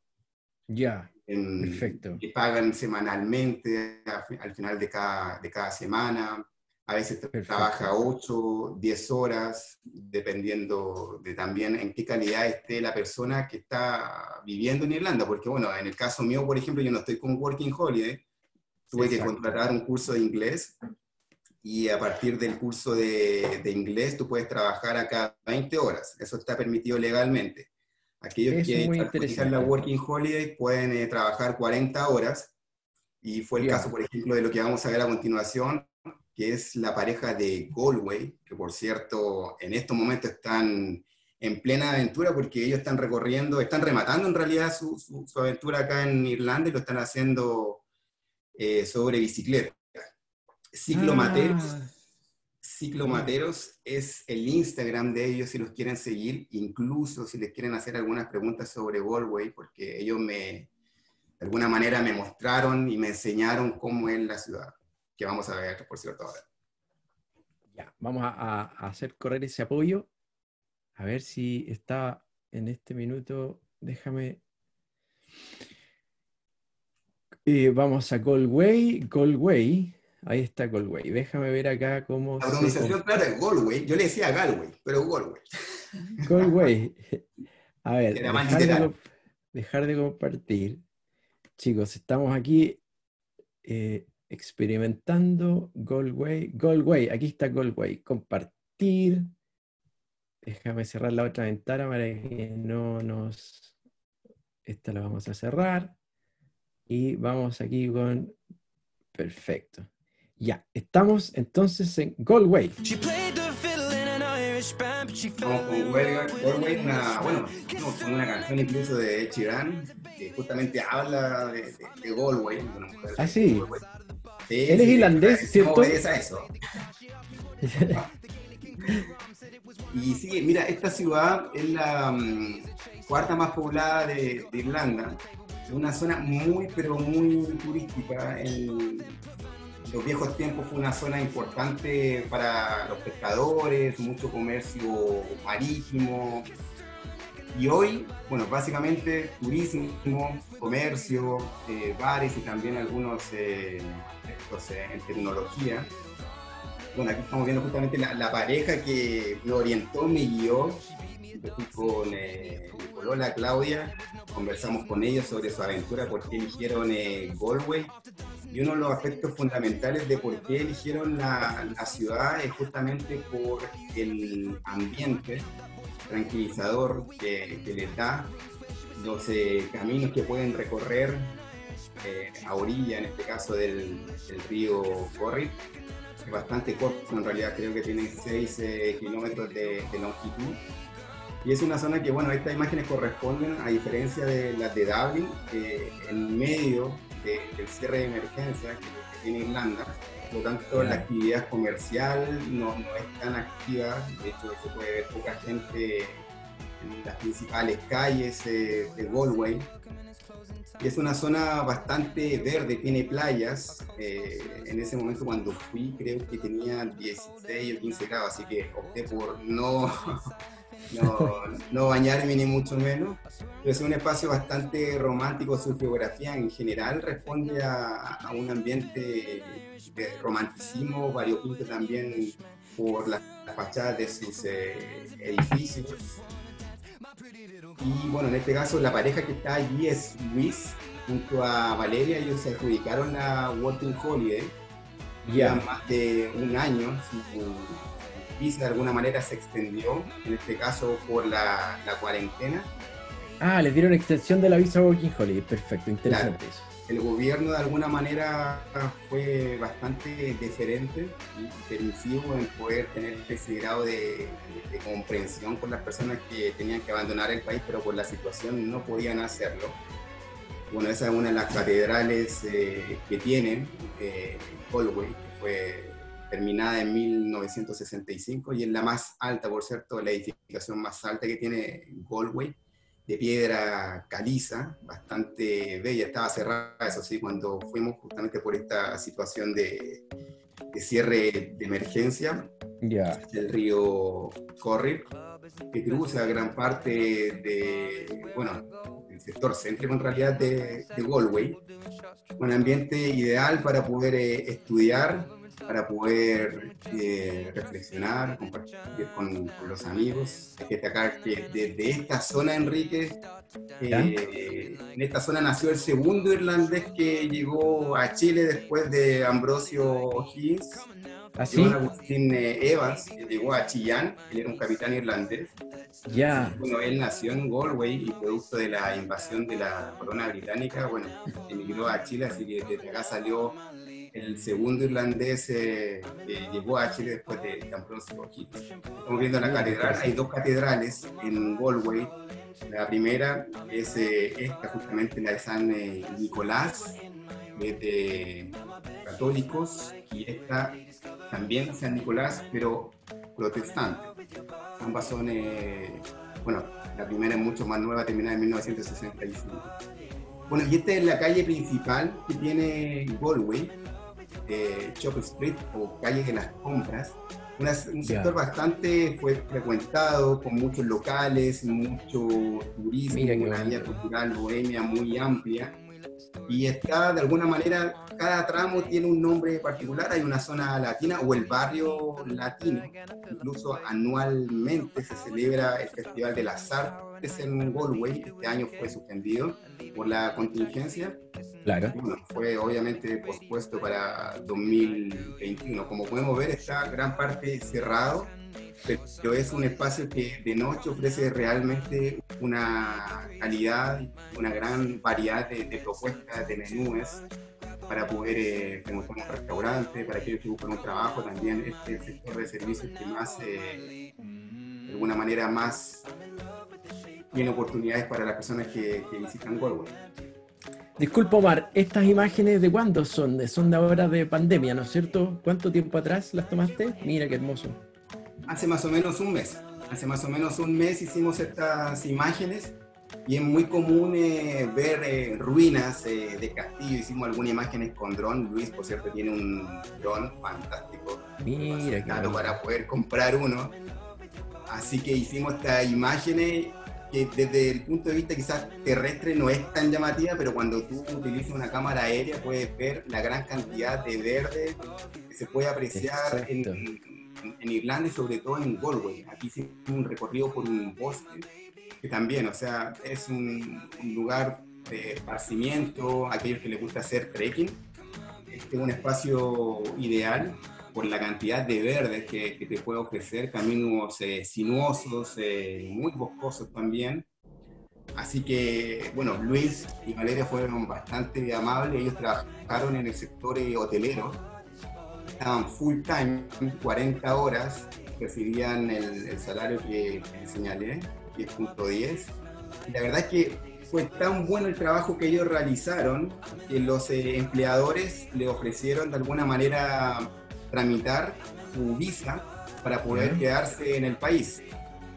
Ya, perfecto. Y pagan semanalmente al, final de cada, de cada semana. A veces trabaja 8, 10 horas, dependiendo de también en qué calidad esté la persona que está viviendo en Irlanda. Porque, bueno, en el caso mío, por ejemplo, yo no estoy con Working Holiday, tuve que contratar un curso de inglés y a partir del curso de, de, inglés tú puedes trabajar acá 20 horas. Eso está permitido legalmente. Aquellos que utilizan la Working Holiday pueden eh, trabajar 40 horas y fue el caso, por ejemplo, de lo que vamos a ver a continuación, que es la pareja de Galway, que por cierto en estos momentos están en plena aventura porque ellos están recorriendo, están rematando en realidad su, su, aventura acá en Irlanda y lo están haciendo eh, sobre bicicleta. Ciclomateros. Ah. Ciclomateros es el Instagram de ellos si los quieren seguir, incluso si les quieren hacer algunas preguntas sobre Galway, porque ellos me, de alguna manera me mostraron y me enseñaron cómo es la ciudad, que vamos a ver, por cierto, ahora. Ya, vamos a, a hacer correr ese apoyo a ver si está en este minuto. Déjame. Eh, vamos a Galway. Galway. Ahí está Galway. Déjame ver acá cómo. La pronunciación clara es Galway. Yo le decía Galway, pero Galway. Galway. [LAUGHS] A ver, dejar de, compartir. Chicos, estamos aquí eh, experimentando Galway. Galway, aquí está Galway. Compartir. Déjame cerrar la otra ventana para que no nos... Esta la vamos a cerrar. Y vamos aquí con... Perfecto. Ya, estamos entonces en Galway. Vamos con Galway, una, bueno, una canción incluso de Ed que justamente habla de, de, de Galway. ah, sí. Él es irlandés, ¿cierto? eso. [LAUGHS] Y sí, mira, esta ciudad es la mm, cuarta más poblada de, Irlanda. Es una zona muy, pero muy turística. En los viejos tiempos fue una zona importante para los pescadores, mucho comercio marítimo. Y hoy, bueno, básicamente turismo, comercio, eh, bares y también algunos eh, en tecnología bueno, aquí estamos viendo justamente la, pareja que me orientó, me guió. Yo fui con eh, Nicolás, Claudia, conversamos con ellos sobre su aventura, por qué eligieron eh, Galway. Y uno de los aspectos fundamentales de por qué eligieron la, ciudad es justamente por el ambiente tranquilizador que, les da, los eh, caminos que pueden recorrer eh, a orilla, en este caso del, del río Corrit bastante corto, en realidad creo que tiene 6 eh, kilómetros de, longitud. Y es una zona que, bueno, estas imágenes corresponden, a diferencia de las de Dublin, en medio del cierre de emergencia que, tiene Irlanda. Por lo tanto, la actividad comercial no, no, es tan activa. De hecho, se puede ver poca gente en las principales calles eh, de Galway es una zona bastante verde, tiene playas. Eh, en ese momento cuando fui creo que tenía 16 o 15 grados, así que opté por [LAUGHS] no, no, bañarme ni mucho menos. Pero es un espacio bastante romántico, su geografía en general responde a, un ambiente de romanticismo variopinto también por las fachadas de sus eh, edificios y bueno, en este caso la pareja que está allí es Luis junto a Valeria, ellos se adjudicaron la Working Holiday. Ya. más de un año, su visa de alguna manera se extendió, en este caso por la, la cuarentena. Ah, les dieron extensión de la visa Working Holiday, perfecto, interesante eso el gobierno de alguna manera fue bastante deferente y permisivo en poder tener ese grado de, comprensión con las personas que tenían que abandonar el país, pero por la situación no podían hacerlo. Bueno, esa es una de las catedrales eh, que tienen eh, que fue terminada en 1965 y es la más alta, por cierto, la edificación más alta que tiene Galway de piedra caliza, bastante bella, estaba cerrada, eso sí, cuando fuimos justamente por esta situación de, cierre de emergencia yeah. del río Corri, que cruza gran parte de, bueno, el sector céntrico en realidad de, de Galway, un ambiente ideal para poder eh, estudiar para poder eh, reflexionar, compartir con, los amigos. Hay que destacar que desde esta zona, Enrique, eh, en esta zona nació el segundo irlandés que llegó a Chile después de Ambrosio Higgins. ¿Así? ¿Ah, Agustín eh, Evans, que llegó a Chillán, él era un capitán irlandés. Ya. Bueno, él nació en Galway y producto de la invasión de la corona británica, bueno, emigró a Chile, así que desde acá salió el segundo irlandés eh, que llegó a Chile después de Ambrosio Higgins. Estamos viendo la catedral, hay dos catedrales en Galway. La primera es eh, esta, justamente la de San Nicolás, de católicos, y esta también San Nicolás, pero protestante. Ambas son, eh, bueno, la primera es mucho más nueva, terminada en 1965. Bueno, y esta es la calle principal que tiene Galway, eh, Chop Street o calle de las compras. un sector bastante pues, frecuentado, con muchos locales, mucho turismo, una vía cultural bohemia muy amplia. Y está de alguna manera, cada tramo tiene un nombre particular, hay una zona latina o el barrio latino, incluso anualmente se celebra el Festival del Azar, es en Galway, este año fue suspendido por la contingencia. Claro. Bueno, fue obviamente pospuesto para 2021. Como podemos ver, está gran parte cerrado pero es un espacio que de noche ofrece realmente una calidad, una gran variedad de, propuestas, de menúes para poder, eh, como un restaurante, para aquellos que buscan un trabajo, también este sector de servicios que más, eh, de alguna manera, más tiene oportunidades para las personas que, visitan Galway. Disculpa, Omar, ¿estas imágenes de cuándo son? Son de ahora de pandemia, ¿no es cierto? ¿Cuánto tiempo atrás las tomaste? Mira qué hermoso hace más o menos un mes. Hace más o menos un mes hicimos estas imágenes y es muy común eh, ver eh, ruinas eh, de castillo. Hicimos algunas imágenes con dron. Luis, por cierto, tiene un dron fantástico. Mira, claro, para poder comprar uno. Así que hicimos estas imágenes que desde el punto de vista quizás terrestre no es tan llamativa, pero cuando tú utilizas una cámara aérea puedes ver la gran cantidad de verde que se puede apreciar en, en, Irlanda y sobre todo en Galway. Aquí hicimos un recorrido por un bosque, que también, o sea, es un, lugar de esparcimiento, aquellos que les gusta hacer trekking. Este es un espacio ideal por la cantidad de verdes que, te puede ofrecer, caminos eh, sinuosos, eh, muy boscosos también. Así que, bueno, Luis y Valeria fueron bastante amables, ellos trabajaron en el sector eh, hotelero estaban full time, 40 horas, recibían el, salario que, señalé, 10.10. Y la verdad es que fue tan bueno el trabajo que ellos realizaron que los eh, empleadores le ofrecieron de alguna manera tramitar su visa para poder quedarse en el país.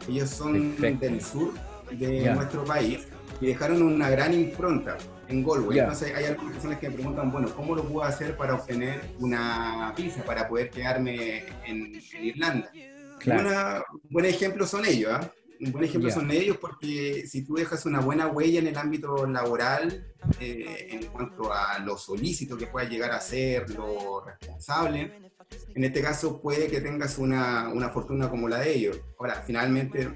Ellos son del sur de nuestro país y dejaron una gran impronta en Galway. Entonces hay algunas personas que me preguntan, bueno, ¿cómo lo puedo hacer para obtener una visa, para poder quedarme en, Irlanda? Claro. un buen ejemplo son ellos, ¿ah? Un buen ejemplo son ellos porque si tú dejas una buena huella en el ámbito laboral, eh, en cuanto a lo solícito que puedas llegar a ser, lo responsable, en este caso puede que tengas una, una fortuna como la de ellos. Ahora, finalmente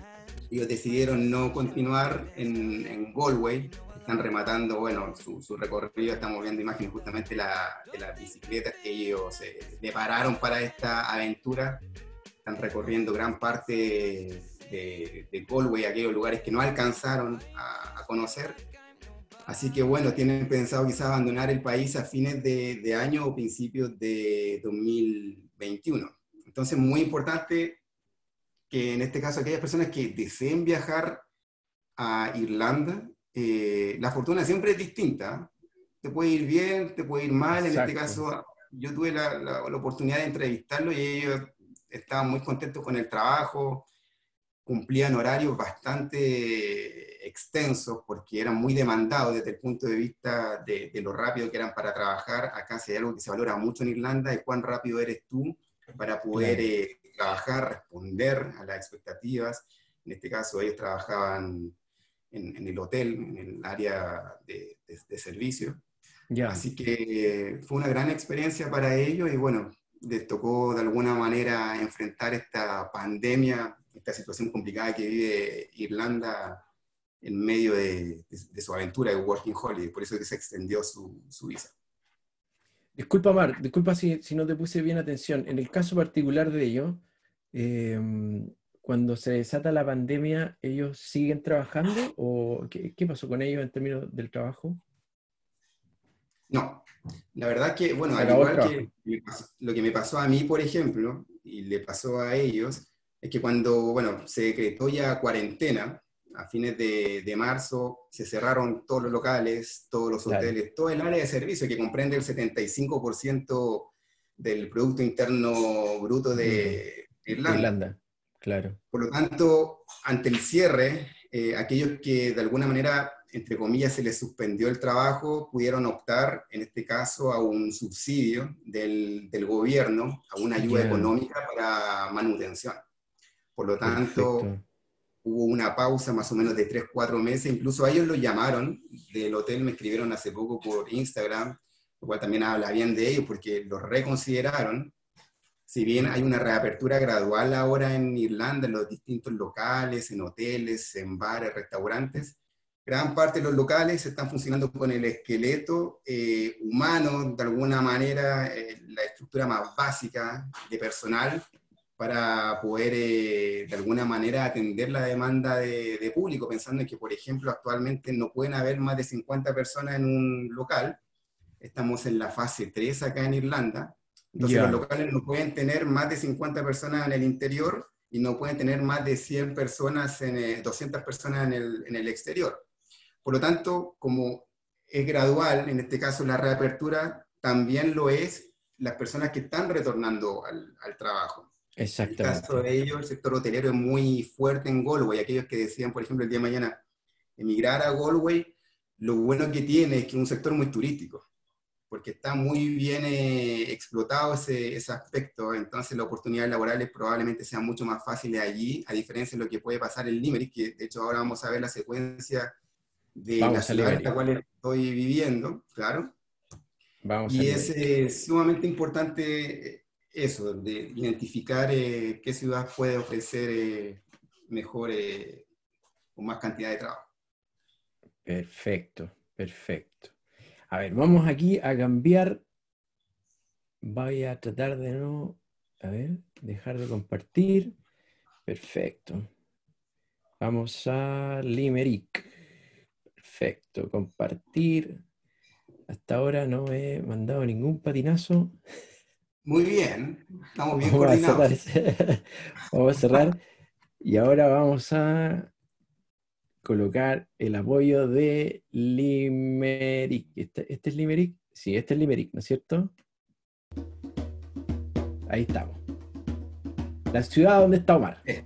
ellos decidieron no continuar en, en Galway, están rematando, bueno, su, recorrido, estamos viendo imágenes justamente la, de las bicicletas que ellos eh, prepararon para esta aventura, están recorriendo gran parte de, de Galway, aquellos lugares que no alcanzaron a, conocer, así que bueno, tienen pensado quizás abandonar el país a fines de, de año o principios de 2021. Entonces, muy importante que en este caso aquellas personas que deseen viajar a Irlanda, eh, la fortuna siempre es distinta. Te puede ir bien, te puede ir mal. En este caso, yo tuve la, la, oportunidad de entrevistarlo y ellos estaban muy contentos con el trabajo, cumplían horarios bastante extensos porque eran muy demandados desde el punto de vista de, lo rápido que eran para trabajar. Acá si hay algo que se valora mucho en Irlanda es cuán rápido eres tú para poder eh, trabajar, responder a las expectativas. En este caso ellos trabajaban en, el hotel, en el área de, servicio. Así que fue una gran experiencia para ellos y bueno, les tocó de alguna manera enfrentar esta pandemia, esta situación complicada que vive Irlanda en medio de, su aventura de Working Holiday, por eso es que se extendió su, visa. Disculpa, Mar, disculpa si, no te puse bien atención. En el caso particular de ellos, eh, cuando se desata la pandemia, ¿ellos siguen trabajando o qué, qué pasó con ellos en términos del trabajo? No, la verdad que, bueno, al igual que lo que me pasó a mí, por ejemplo, y le pasó a ellos, es que cuando, bueno, se decretó ya cuarentena, a fines de, marzo, se cerraron todos los locales, todos los hoteles, todo el área de servicio que comprende el 75% del Producto Interno Bruto de mm. Irlanda. Irlanda. Claro. Por lo tanto, ante el cierre, eh, aquellos que de alguna manera entre comillas, se les suspendió el trabajo, pudieron optar, en este caso, a un subsidio del, del gobierno, a una ayuda económica para manutención. Por lo tanto, hubo una pausa más o menos de 3, 4 meses, incluso ellos lo llamaron del hotel, me escribieron hace poco por Instagram, lo cual también habla bien de ellos, porque lo reconsideraron. Si bien hay una reapertura gradual ahora en Irlanda, en los distintos locales, en hoteles, en bares, restaurantes, gran parte de los locales están funcionando con el esqueleto eh, humano, de alguna manera, eh, la estructura más básica de personal para poder eh, de alguna manera atender la demanda de, público, pensando en que, por ejemplo, actualmente no pueden haber más de 50 personas en un local. Estamos en la fase 3 acá en Irlanda. Entonces los locales no pueden tener más de 50 personas en el interior y no pueden tener más de 100 personas, en, 200 personas en el, en el exterior. Por lo tanto, como es gradual, en este caso la reapertura, también lo es las personas que están retornando al, trabajo. Exactamente. En el caso de ellos, el sector hotelero es muy fuerte en Galway. Aquellos que decían, por ejemplo, el día de mañana emigrar a Galway, lo bueno que tiene es que es un sector muy turístico, porque está muy bien eh, explotado ese, ese, aspecto, entonces las oportunidades laborales probablemente sean mucho más fáciles allí, a diferencia de lo que puede pasar en Limerick, que de hecho ahora vamos a ver la secuencia de la ciudad en la cual estoy viviendo, claro. Vamos y es eh, sumamente importante eh, eso, de identificar eh, qué ciudad puede ofrecer mejor o más cantidad de trabajo. Perfecto, perfecto. A ver, vamos aquí a cambiar. Voy a tratar de no, a ver, dejar de compartir. Perfecto. Vamos a Limerick. Perfecto, compartir. Hasta ahora no he mandado ningún patinazo. [LAUGHS] Muy bien, estamos bien vamos coordinados. A [LAUGHS] vamos a cerrar. Y ahora vamos a colocar el apoyo de Limerick. ¿Este, ¿Este, es Limerick? Sí, este es Limerick, ¿no es cierto? Ahí estamos. La ciudad donde está Omar. Eh,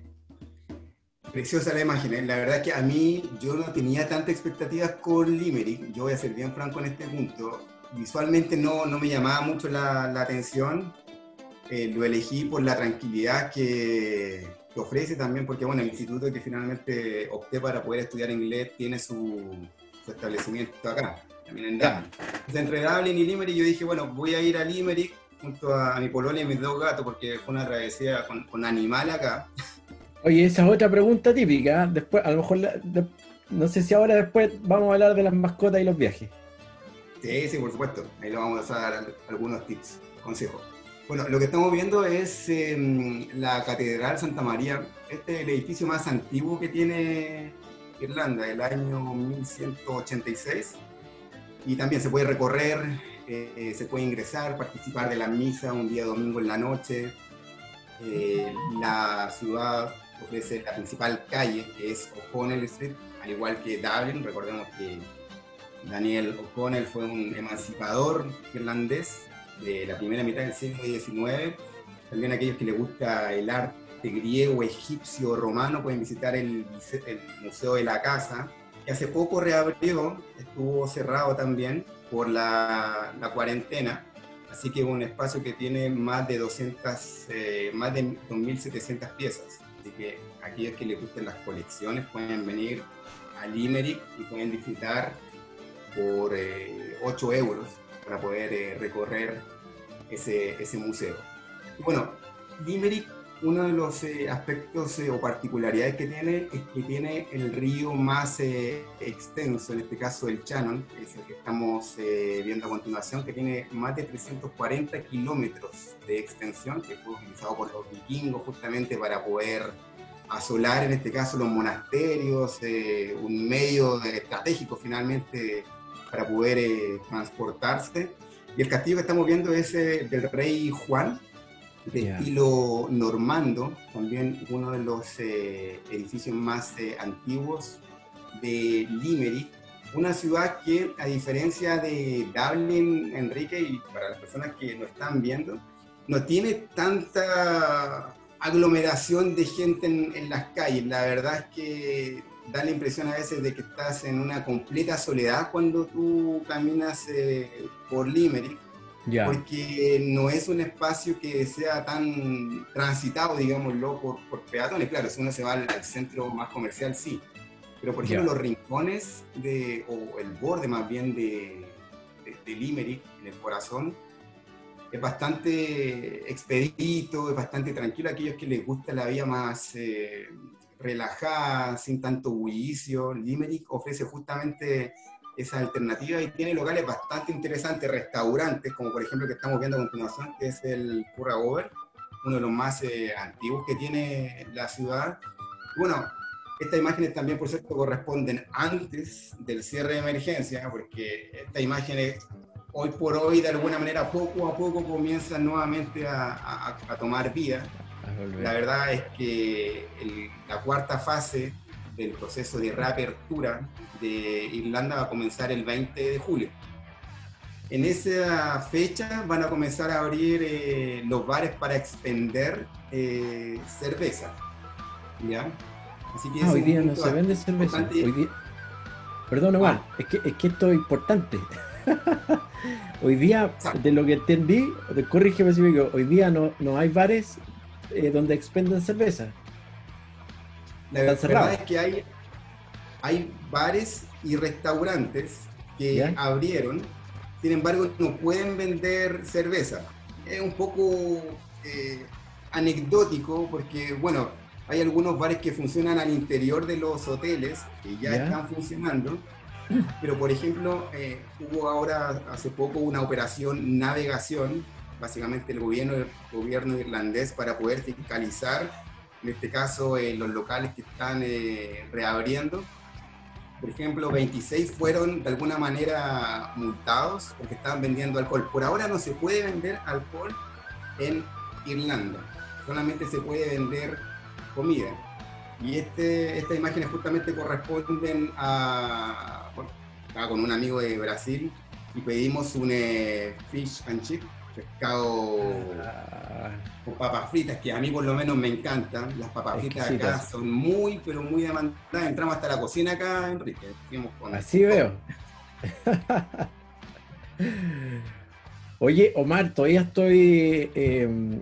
Preciosa la imagen. ¿eh? La verdad es que a mí yo no tenía tantas expectativas con Limerick. Yo voy a ser bien franco en este punto. Visualmente no, no me llamaba mucho la, la atención. Eh, lo elegí por la tranquilidad que, que, ofrece también, porque bueno, el instituto que finalmente opté para poder estudiar inglés tiene su, su establecimiento acá, también en Dublin. entre Dublin y Limerick yo dije, bueno, voy a ir a Limerick junto a, mi polonia y mis dos gatos, porque fue una travesía con, con animal acá. Oye, esa es otra pregunta típica. Después, a lo mejor, no sé si ahora después vamos a hablar de las mascotas y los viajes. Sí, sí, por supuesto. Ahí le vamos a dar algunos tips, consejos. Bueno, lo que estamos viendo es em, la Catedral Santa María. Este es el edificio más antiguo que tiene Irlanda, del año 1186. Y también se puede recorrer, eh, se puede ingresar, participar de la misa un día domingo en la noche. Eh, la ciudad ofrece la principal calle, que es O'Connell Street, al igual que Dublin. Recordemos que Daniel O'Connell fue un emancipador irlandés de la primera mitad del siglo XIX. También aquellos que les gusta el arte griego, egipcio, romano, pueden visitar el, Museo de la Casa, que hace poco reabrió, estuvo cerrado también por la, la cuarentena, Así que es un espacio que tiene más de 200, eh, más de 2.700 piezas. Así que aquellos que les gusten las colecciones pueden venir a Limerick y pueden disfrutar por 8 eh, euros para poder eh, recorrer ese, ese museo. Bueno, Limerick, uno de los eh, aspectos eh, o particularidades que tiene es que tiene el río más eh, extenso, en este caso el Shannon, que es el que estamos viendo a continuación, que tiene más de 340 kilómetros de extensión, que fue utilizado por los vikingos justamente para poder asolar, en este caso, los monasterios, un medio estratégico finalmente para poder transportarse. Y el castillo que estamos viendo es del rey Juan, de estilo normando, también uno de los eh, edificios más eh, antiguos de Limerick, una ciudad que a diferencia de Dublin, Enrique, y para las personas que nos están viendo, no tiene tanta aglomeración de gente en, las calles. La verdad es que da la impresión a veces de que estás en una completa soledad cuando tú caminas eh, por Limerick porque no es un espacio que sea tan transitado, digámoslo, por, por peatones. Claro, si uno se va al, centro más comercial, sí. Pero, por ejemplo, los rincones, de, o el borde más bien de, de, Limerick, en el corazón, es bastante expedito, es bastante tranquilo. Aquellos que les gusta la vida más eh, relajada, sin tanto bullicio, Limerick ofrece justamente esa alternativa y tiene locales bastante interesantes, restaurantes, como por ejemplo que estamos viendo a continuación, que es el Curra Over, uno de los más eh, antiguos que tiene la ciudad. Bueno, estas imágenes también, por cierto, corresponden antes del cierre de emergencia, porque estas imágenes hoy por hoy, de alguna manera, poco a poco comienzan nuevamente a, a, tomar vida. La verdad es que la cuarta fase del proceso de reapertura de Irlanda va a comenzar el 20 de julio. En esa fecha van a comenzar a abrir eh, los bares para expender eh, cerveza. ¿Ya? Así que ah, hoy día no se vende cerveza. Hoy día... Perdón, Omar, ah. es, que, es que esto es importante. [LAUGHS] hoy día, de lo que entendí, corrígeme si me equivoco, hoy día no, no hay bares eh, donde expenden cerveza. La verdad es que hay, hay bares y restaurantes que abrieron, sin embargo no pueden vender cerveza. Es un poco eh, anecdótico porque, bueno, hay algunos bares que funcionan al interior de los hoteles, que ya están funcionando, pero por ejemplo, eh, hubo ahora hace poco una operación navegación, básicamente el gobierno, el gobierno irlandés para poder fiscalizar en este caso en los locales que están eh, reabriendo. Por ejemplo, 26 fueron de alguna manera multados porque estaban vendiendo alcohol. Por ahora no se puede vender alcohol en Irlanda, solamente se puede vender comida. Y este, estas imágenes justamente corresponden a, estaba con un amigo de Brasil y pedimos un eh, fish and chip pescado ah. con papas fritas, que a mí por lo menos me encantan. Las papas fritas acá son muy, pero muy demandadas. Entramos hasta la cocina acá, Enrique. Así veo. Oye, Omar, todavía estoy, em,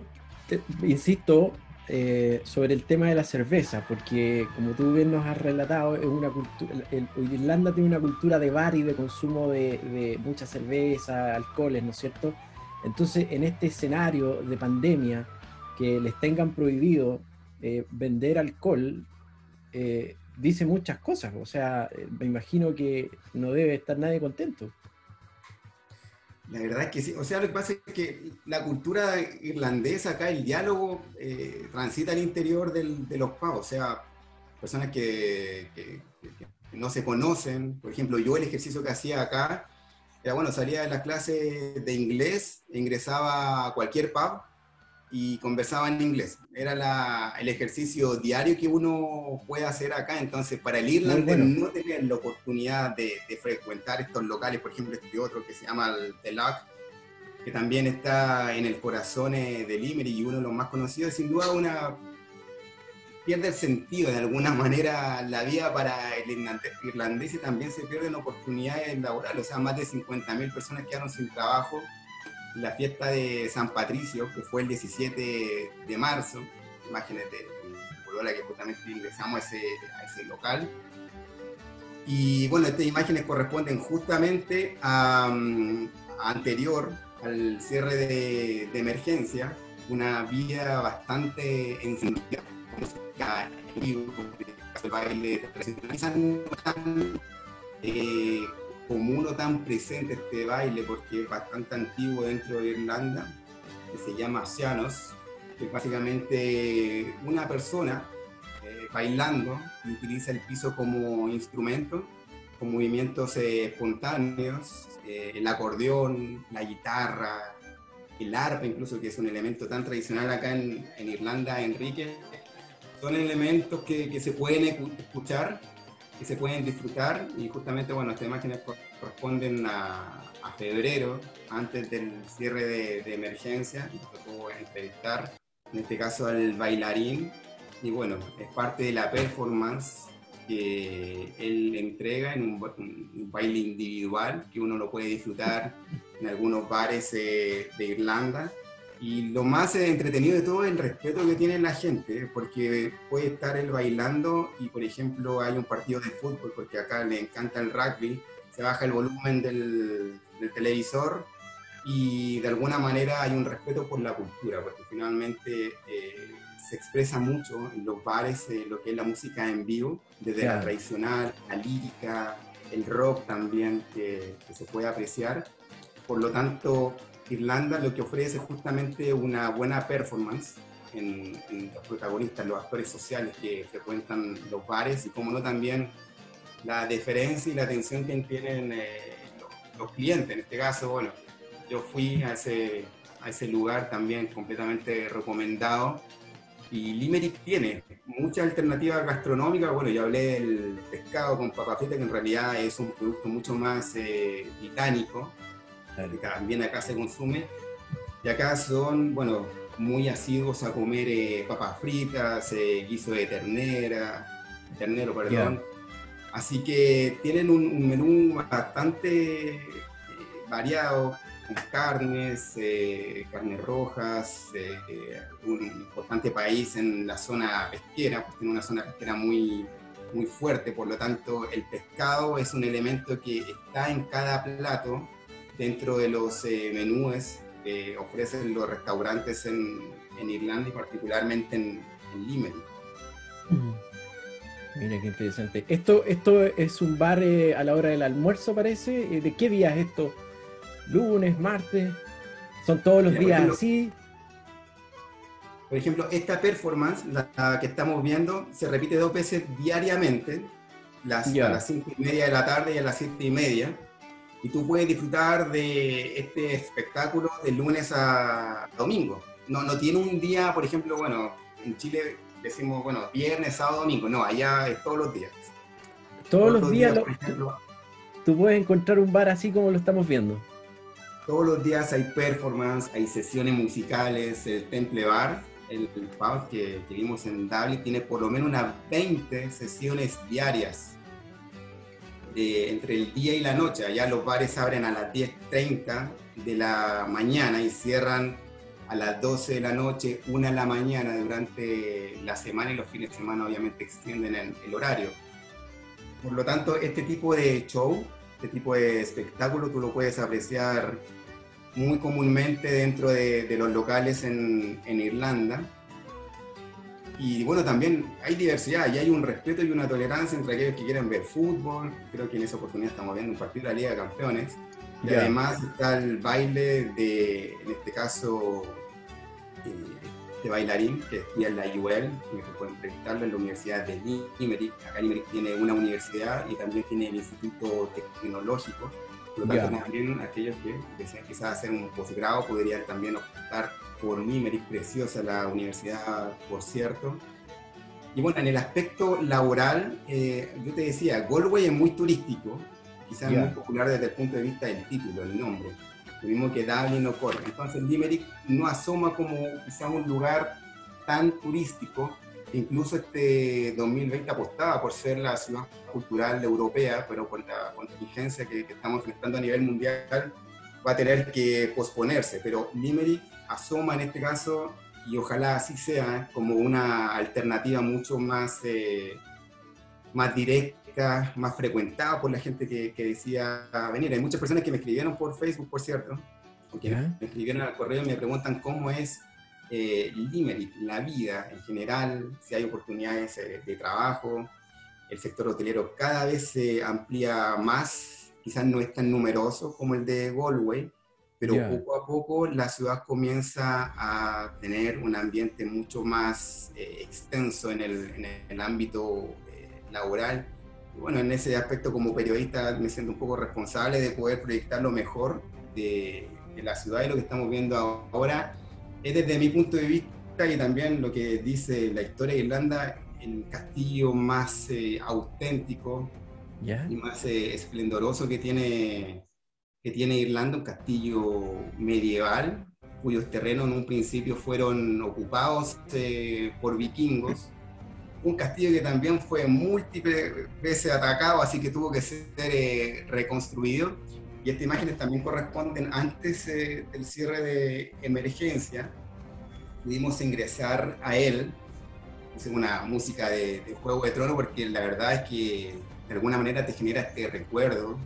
insisto, eh, sobre el tema de la cerveza, porque como tú bien nos has relatado, es una cultura, Irlanda tiene una cultura de bar y de consumo de, de mucha cerveza, alcoholes, ¿no es cierto? Entonces, en este escenario de pandemia, que les tengan prohibido eh, vender alcohol, eh, dice muchas cosas. O sea, eh, me imagino que no debe estar nadie contento. La verdad es que sí. O sea, lo que pasa es que la cultura irlandesa acá, el diálogo, transita al interior de los pavos. O sea, personas que, que no se conocen. Por ejemplo, yo el ejercicio que hacía acá era bueno, salía de la clase de inglés, ingresaba a cualquier pub y conversaba en inglés. Era el ejercicio diario que uno puede hacer acá. Entonces, para el irlandés no tener la oportunidad de, frecuentar estos locales, por ejemplo, este otro que se llama el The Lock, que también está en el corazón de Limerick y uno de los más conocidos, sin duda una pierde el sentido de alguna manera la vida para el irlandés y también se pierden oportunidades laborales. O sea, más de 50.000 personas quedaron sin trabajo. La fiesta de San Patricio, que fue el 17 de marzo, imagínate, la que justamente ingresamos a ese, a ese local. Y bueno, estas imágenes corresponden justamente a, mm, anterior al cierre de, de emergencia, una vida bastante encendida, el baile no tan eh, común o tan presente este baile porque es bastante antiguo dentro de Irlanda, que se llama Sianos, que es básicamente una persona eh, bailando y utiliza el piso como instrumento, con movimientos eh, espontáneos, el acordeón, la guitarra, el arpa incluso, que es un elemento tan tradicional acá en, en Irlanda, Enrique, son elementos que, que, se pueden escuchar, que se pueden disfrutar y justamente, bueno, estas imágenes corresponden a, a febrero, antes del cierre de, de emergencia, nos tocó entrevistar, en este caso al bailarín, y bueno, es parte de la performance que él entrega en un, baile individual que uno lo puede disfrutar en algunos bares eh, de Irlanda y lo más entretenido de todo es el respeto que tiene la gente, porque puede estar él bailando y, por ejemplo, hay un partido de fútbol, porque acá le encanta el rugby, se baja el volumen del, del televisor y de alguna manera hay un respeto por la cultura, porque finalmente eh, se expresa mucho en los bares eh, lo que es la música en vivo, desde claro. la tradicional, la lírica, el rock también que, que se puede apreciar. Por lo tanto, Irlanda lo que ofrece es justamente una buena performance en, en, los protagonistas, los actores sociales que frecuentan los bares y como no también la deferencia y la atención que tienen eh, los, los, clientes. En este caso, bueno, yo fui a ese, a ese lugar también completamente recomendado y Limerick tiene muchas alternativas gastronómicas. Bueno, yo hablé del pescado con papa frita, que en realidad es un producto mucho más eh, británico que también acá se consume. Y acá son, bueno, muy asiduos a comer eh, papas fritas, eh, guiso de ternera, ternero, perdón. Yeah. Así que tienen un, un menú bastante eh, variado, con carnes, eh, carnes rojas, eh, un importante país en la zona pesquera, pues tiene una zona pesquera muy, muy fuerte, por lo tanto el pescado es un elemento que está en cada plato dentro de los eh, menúes que ofrecen los restaurantes en, en, Irlanda y particularmente en, en Limerick. Mm. Mira qué interesante. Esto, esto es un bar eh, a la hora del almuerzo, parece. Eh, ¿De qué día es esto? ¿Lunes, martes? ¿Son todos los Mira, días ejemplo, así? Por ejemplo, esta performance, la que estamos viendo, se repite dos veces diariamente, las, yeah. a las cinco y media de la tarde y a las siete y media y tú puedes disfrutar de este espectáculo de lunes a domingo. No, no tiene un día, por ejemplo, bueno, en Chile decimos, bueno, viernes, sábado, domingo. No, allá es todos los días. Todos, todos los días, días lo, ejemplo, tú puedes encontrar un bar así como lo estamos viendo. Todos los días hay performance, hay sesiones musicales, el Temple Bar, el, el pub que, que vimos en Dublin, tiene por lo menos unas 20 sesiones diarias entre el día y la noche. Allá los bares abren a las 10.30 de la mañana y cierran a las 12 de la noche, 1 de la mañana durante la semana y los fines de semana obviamente extienden el, horario. Por lo tanto, este tipo de show, este tipo de espectáculo, tú lo puedes apreciar muy comúnmente dentro de, los locales en Irlanda y bueno, también hay diversidad y hay un respeto y una tolerancia entre aquellos que quieren ver fútbol. Creo que en esa oportunidad estamos viendo un partido de la Liga de Campeones. Y yeah. además está el baile de, en este caso, eh, de bailarín que estudia en la UL, que se puede entrevistarlo en la Universidad de Limerick. Acá Limerick tiene una universidad y también tiene el Instituto Tecnológico. Por lo tanto, yeah. también aquellos que desean quizás hacer un posgrado podrían también optar por Limerick, preciosa la universidad, por cierto. Y bueno, en el aspecto laboral, eh, yo te decía, Galway es muy turístico, quizás yeah. muy popular desde el punto de vista del título, el nombre, lo mismo que Dublin o Cork. Entonces Limerick no asoma como quizás un lugar tan turístico, incluso este 2020 apostaba por ser la ciudad cultural europea, pero por la contingencia que, que estamos enfrentando a nivel mundial va a tener que posponerse, pero Limerick asoma en este caso, y ojalá así sea, como una alternativa mucho más, eh, más directa, más frecuentada por la gente que, que, decía venir. Hay muchas personas que me escribieron por Facebook, por cierto, porque ¿Yeah? me escribieron al correo y me preguntan cómo es eh, Limerick, la vida en general, si hay oportunidades eh, de trabajo, el sector hotelero cada vez se amplía más, quizás no es tan numeroso como el de Galway, pero poco a poco la ciudad comienza a tener un ambiente mucho más eh, extenso en el, en el ámbito eh, laboral. Y bueno, en ese aspecto como periodista me siento un poco responsable de poder proyectar lo mejor de, de la ciudad y lo que estamos viendo ahora. Es desde mi punto de vista y también lo que dice la historia de Irlanda, el castillo más eh, auténtico y más esplendoroso que tiene que tiene Irlanda, un castillo medieval, cuyos terrenos en un principio fueron ocupados eh, por vikingos. [LAUGHS] Un castillo que también fue múltiples veces atacado, así que tuvo que ser eh, reconstruido. Y estas imágenes también corresponden antes eh, del cierre de emergencia. Pudimos ingresar a él. Es una música de, de Juego de Trono porque la verdad es que de alguna manera te genera este recuerdo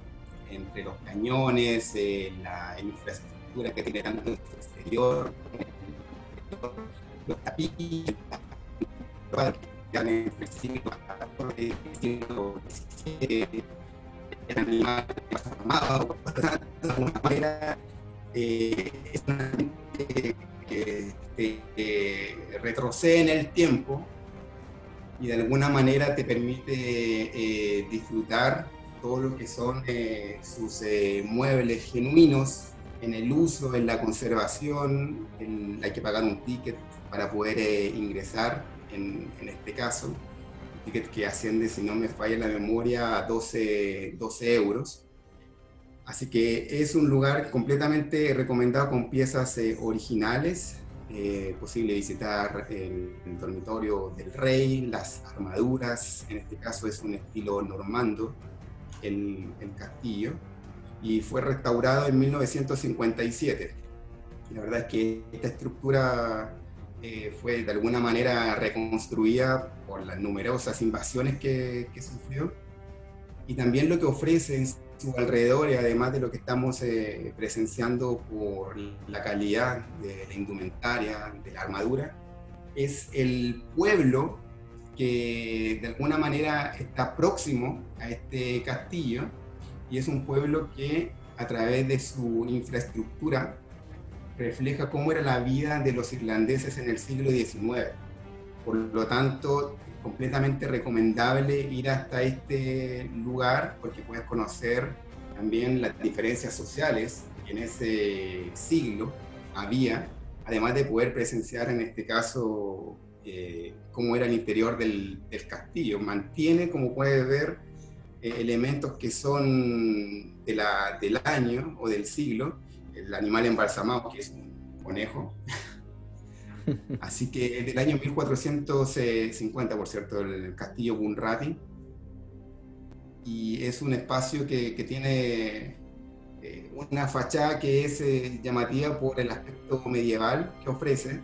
entre los cañones, eh, la infraestructura que tiene tanto en su exterior, los tapices, a el siglo XVII, animales más armados, de alguna manera eh, es una gente que, que retrocede en el tiempo y de alguna manera te permite eh, disfrutar todo lo que son eh, sus eh, muebles genuinos, en el uso, en la conservación, hay que pagar un ticket para poder eh, ingresar, en, en, este caso, un ticket que asciende, si no me falla la memoria, a 12, 12 euros. Así que es un lugar completamente recomendado con piezas originales, eh, posible visitar el, el, dormitorio del rey, las armaduras, en este caso es un estilo normando, el, castillo y fue restaurado en 1957. La verdad es que esta estructura eh, fue de alguna manera reconstruida por las numerosas invasiones que, sufrió y también lo que ofrece en su alrededor y además de lo que estamos eh, presenciando por la calidad de la indumentaria, de la armadura, es el pueblo que de alguna manera está próximo a este castillo y es un pueblo que a través de su infraestructura refleja cómo era la vida de los irlandeses en el siglo XIX. Por lo tanto, completamente recomendable ir hasta este lugar porque puedes conocer también las diferencias sociales que en ese siglo había, además de poder presenciar en este caso eh, cómo era el interior del, castillo. Mantiene, como puedes ver, eh, elementos que son de la, del año o del siglo. El animal embalsamado, que es un conejo. [LAUGHS] Así que del año 1450, por cierto, el castillo Bunrati. Y es un espacio que, que tiene eh, una fachada que es llamativa por el aspecto medieval que ofrece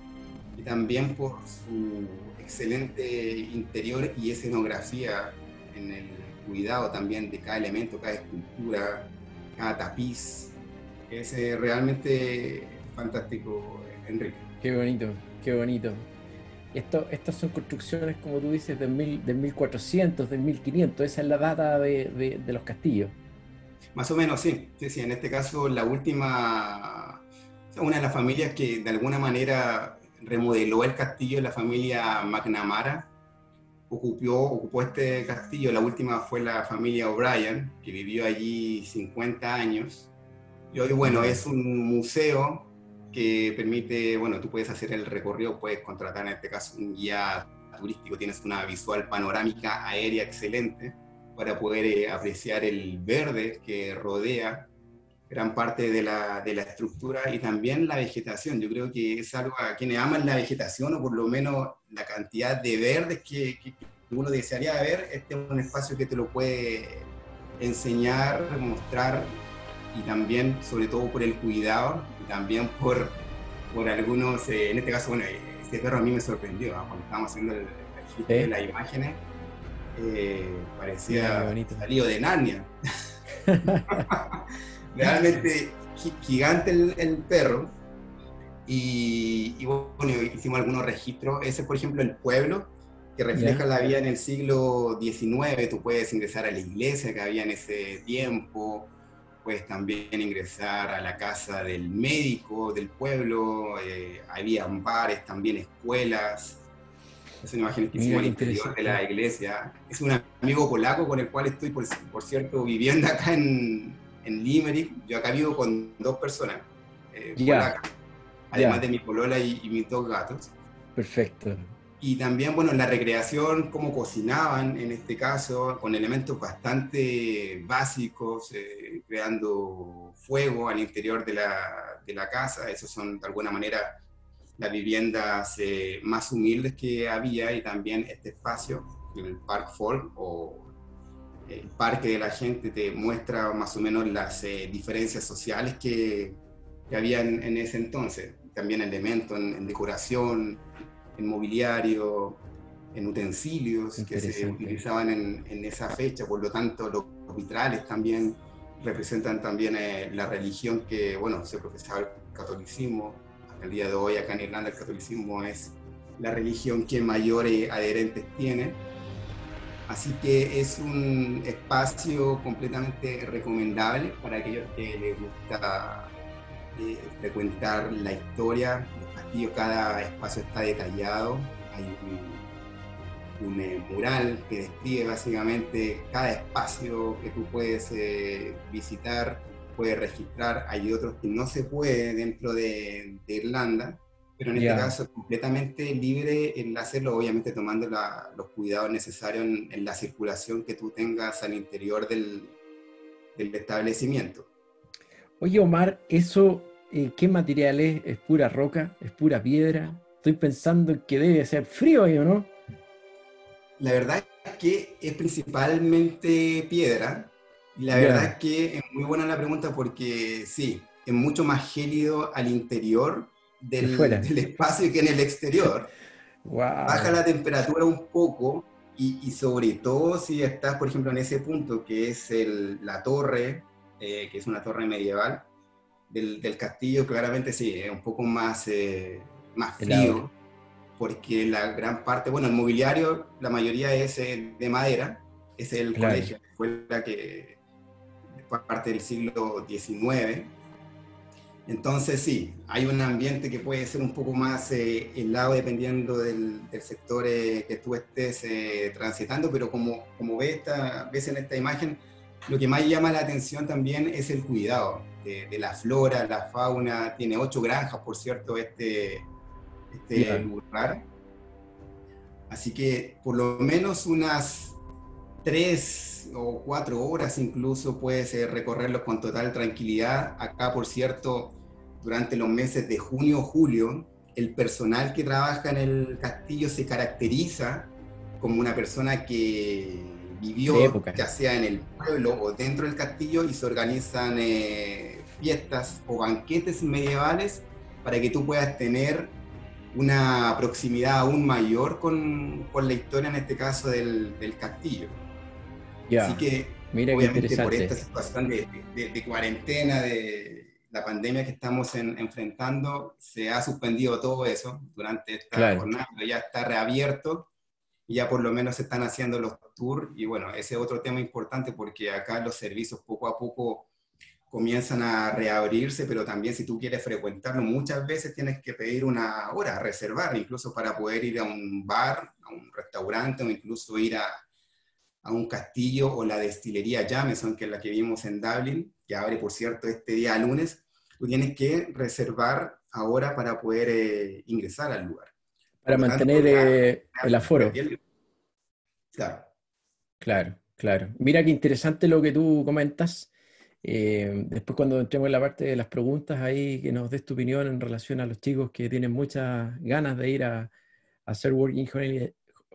y también por su excelente interior y escenografía en el cuidado también de cada elemento, cada escultura, cada tapiz. Es eh, realmente fantástico, Enrique. Qué bonito, qué bonito. Esto, estas son construcciones, como tú dices, del, mil, del 1400, del 1500. Esa es la data de, de, los castillos. Más o menos, sí. sí. Sí, en este caso, la última, una de las familias que de alguna manera remodeló el castillo de la familia McNamara, ocupó, ocupó este castillo, la última fue la familia O'Brien, que vivió allí 50 años, y hoy, bueno, es un museo que permite, bueno, tú puedes hacer el recorrido, puedes contratar en este caso un guía turístico, tienes una visual panorámica aérea excelente para poder eh, apreciar el verde que rodea gran parte de la, de la, estructura y también la vegetación. Yo creo que es algo a quienes aman la vegetación o por lo menos la cantidad de verdes que, que, uno desearía ver, este es un espacio que te lo puede enseñar, mostrar y también sobre todo por el cuidado y también por, por algunos, eh, en este caso, bueno, este perro a mí me sorprendió ¿no? cuando estábamos haciendo el, el de las imágenes, eh, parecía salido de Narnia. [LAUGHS] [LAUGHS] realmente gigante el, perro. Y, bueno, hicimos algunos registros. Ese, por ejemplo, el pueblo, que refleja la vida en el siglo XIX. Tú puedes ingresar a la iglesia que había en ese tiempo, puedes también ingresar a la casa del médico del pueblo, eh, había bares, también escuelas. Es una imagen que hicimos al interior de la iglesia. Es un amigo polaco con el cual estoy, por, cierto, viviendo acá en, en, Limerick. Yo acá vivo con dos personas eh, polacas, además de mi polola y, y mis dos gatos. Perfecto. Y también, bueno, la recreación, cómo cocinaban en este caso, con elementos bastante básicos, eh, creando fuego al interior de la, de la, casa. Esos son, de alguna manera, las viviendas eh, más humildes que había y también este espacio, el Park Folk o el parque de la gente, te muestra más o menos las eh, diferencias sociales que, que había en, ese entonces. También elementos en decoración en mobiliario, en utensilios que se utilizaban en, esa fecha, por lo tanto los vitrales también representan también eh, la religión que, bueno, se profesaba el catolicismo, hasta el día de hoy acá en Irlanda el catolicismo es la religión que mayores adherentes tiene, así que es un espacio completamente recomendable para aquellos que les gusta eh, frecuentar la historia, cada espacio está detallado, hay un, eh, mural que describe básicamente cada espacio que tú puedes eh, visitar, puedes registrar, hay otros que no se puede dentro de, Irlanda, pero en este caso completamente libre en hacerlo, obviamente tomando los cuidados necesarios en, la circulación que tú tengas al interior del, del establecimiento. Oye, Omar, eso eh, ¿qué material es? ¿Es pura roca? ¿Es pura piedra? Estoy pensando que debe ser frío ahí, ¿o no? La verdad es que es principalmente piedra. La verdad es que es muy buena la pregunta porque sí, es mucho más gélido al interior del, del espacio que en el exterior. [LAUGHS] Baja la temperatura un poco y, sobre todo si estás, por ejemplo, en ese punto que es la torre, eh, que es una torre medieval, del, castillo claramente sí, es un poco más, eh, más frío, porque la gran parte, bueno, el mobiliario, la mayoría es eh, de madera, es el colegio, la escuela que parte del siglo XIX. Entonces sí, hay un ambiente que puede ser un poco más eh, helado dependiendo del, sector que tú estés transitando, pero como, como ves, esta, ves en esta imagen, lo que más llama la atención también es el cuidado de, la flora, la fauna. Tiene ocho granjas, por cierto, este, este lugar. Así que por lo menos unas tres o cuatro horas incluso puedes eh, recorrerlos con total tranquilidad. Acá, por cierto, durante los meses de junio o julio, el personal que trabaja en el castillo se caracteriza como una persona que vivió, ya sea en el pueblo o dentro del castillo, y se organizan eh, fiestas o banquetes medievales para que tú puedas tener una proximidad aún mayor con, con la historia, en este caso, del, del castillo. Así que, Mira obviamente, por esta situación de, de, cuarentena, de la pandemia que estamos enfrentando, se ha suspendido todo eso durante esta jornada, pero ya está reabierto y ya por lo menos se están haciendo los tours. Y bueno, ese es otro tema importante porque acá los servicios poco a poco comienzan a reabrirse, pero también si tú quieres frecuentarlo, muchas veces tienes que pedir una hora, reservar, incluso para poder ir a un bar, a un restaurante o incluso ir a, a un castillo o la destilería Jameson, que es la que vimos en Dublin, que abre, por cierto, este día lunes, tú tienes que reservar ahora para poder eh, ingresar al lugar. Para mantener eh, el aforo. Claro. Claro, claro. Mira qué interesante lo que tú comentas. Eh, después cuando entremos en la parte de las preguntas, ahí que nos des tu opinión en relación a los chicos que tienen muchas ganas de ir a, hacer Working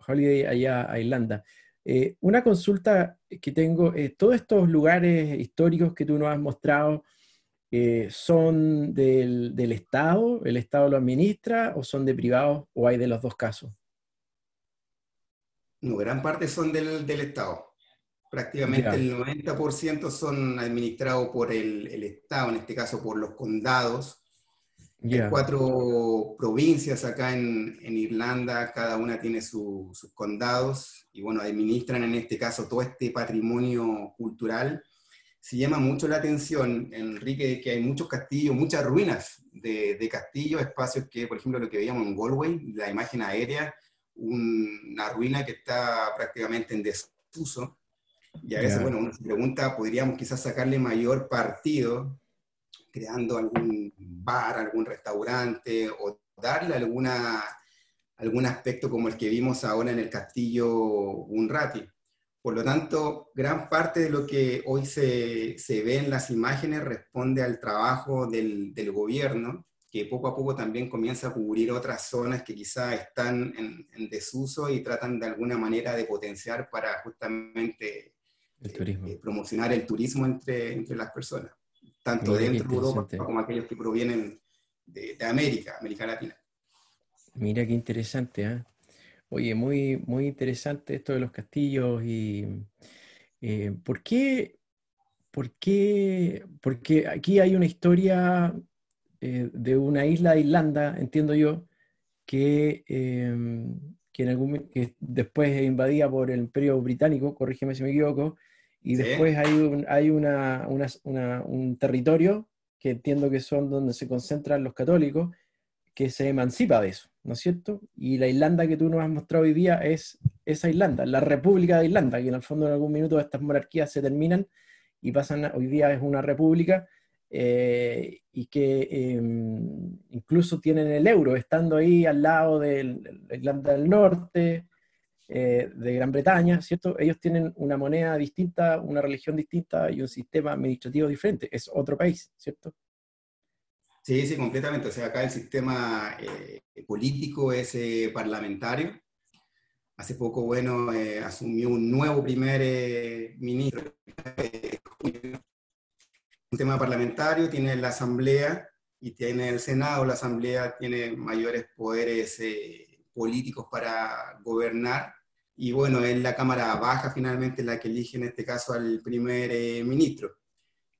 Holiday, allá a Irlanda. Eh, una consulta que tengo, todos estos lugares históricos que tú nos has mostrado, eh, ¿son del, del, Estado, el Estado lo administra, o son de privados, o hay de los dos casos? No, gran parte son del, del Estado. Prácticamente el 90% son administrados por el, el, Estado, en este caso por los condados. Hay cuatro provincias acá en, en, Irlanda, cada una tiene sus condados y bueno, administran en este caso todo este patrimonio cultural. Se llama mucho la atención, Enrique, que hay muchos castillos, muchas ruinas de, de castillos, espacios que, por ejemplo, lo que veíamos en Galway, la imagen aérea, una ruina que está prácticamente en desuso. Y a veces, bueno, uno se pregunta, podríamos quizás sacarle mayor partido creando algún bar, algún restaurante o darle alguna, algún aspecto como el que vimos ahora en el castillo Unrati. Por lo tanto, gran parte de lo que hoy se, se ve en las imágenes responde al trabajo del, del, gobierno, que poco a poco también comienza a cubrir otras zonas que quizá están en, en desuso y tratan de alguna manera de potenciar para justamente eh, promocionar el turismo entre, entre las personas tanto dentro de Europa como aquellos que provienen de, América, América Latina. Mira qué interesante, ¿eh? Oye, muy, muy interesante esto de los castillos y eh, ¿por qué? ¿Por qué? Porque aquí hay una historia eh, de una isla de Irlanda, entiendo yo, que, em, que, en algún, que después es invadida por el Imperio Británico, corrígeme si me equivoco, y después hay, un, hay una, un territorio que entiendo que son donde se concentran los católicos, que se emancipa de eso, ¿no es cierto? Y la Irlanda que tú nos has mostrado hoy día es esa Irlanda, la República de Irlanda, que en el fondo en algún minuto estas monarquías se terminan y pasan, hoy día es una república, eh, y que em, incluso tienen el euro, estando ahí al lado de la Irlanda del Norte, eh, de Gran Bretaña, ¿cierto? Ellos tienen una moneda distinta, una religión distinta y un sistema administrativo diferente. Es otro país, ¿cierto? Sí, sí, completamente. O sea, acá el sistema eh, político es eh, parlamentario. Hace poco, bueno, asumió un nuevo primer ministro. un tema parlamentario, tiene la Asamblea y tiene el Senado. La Asamblea tiene mayores poderes políticos para gobernar y bueno, es la Cámara Baja finalmente la que elige en este caso al primer eh, ministro.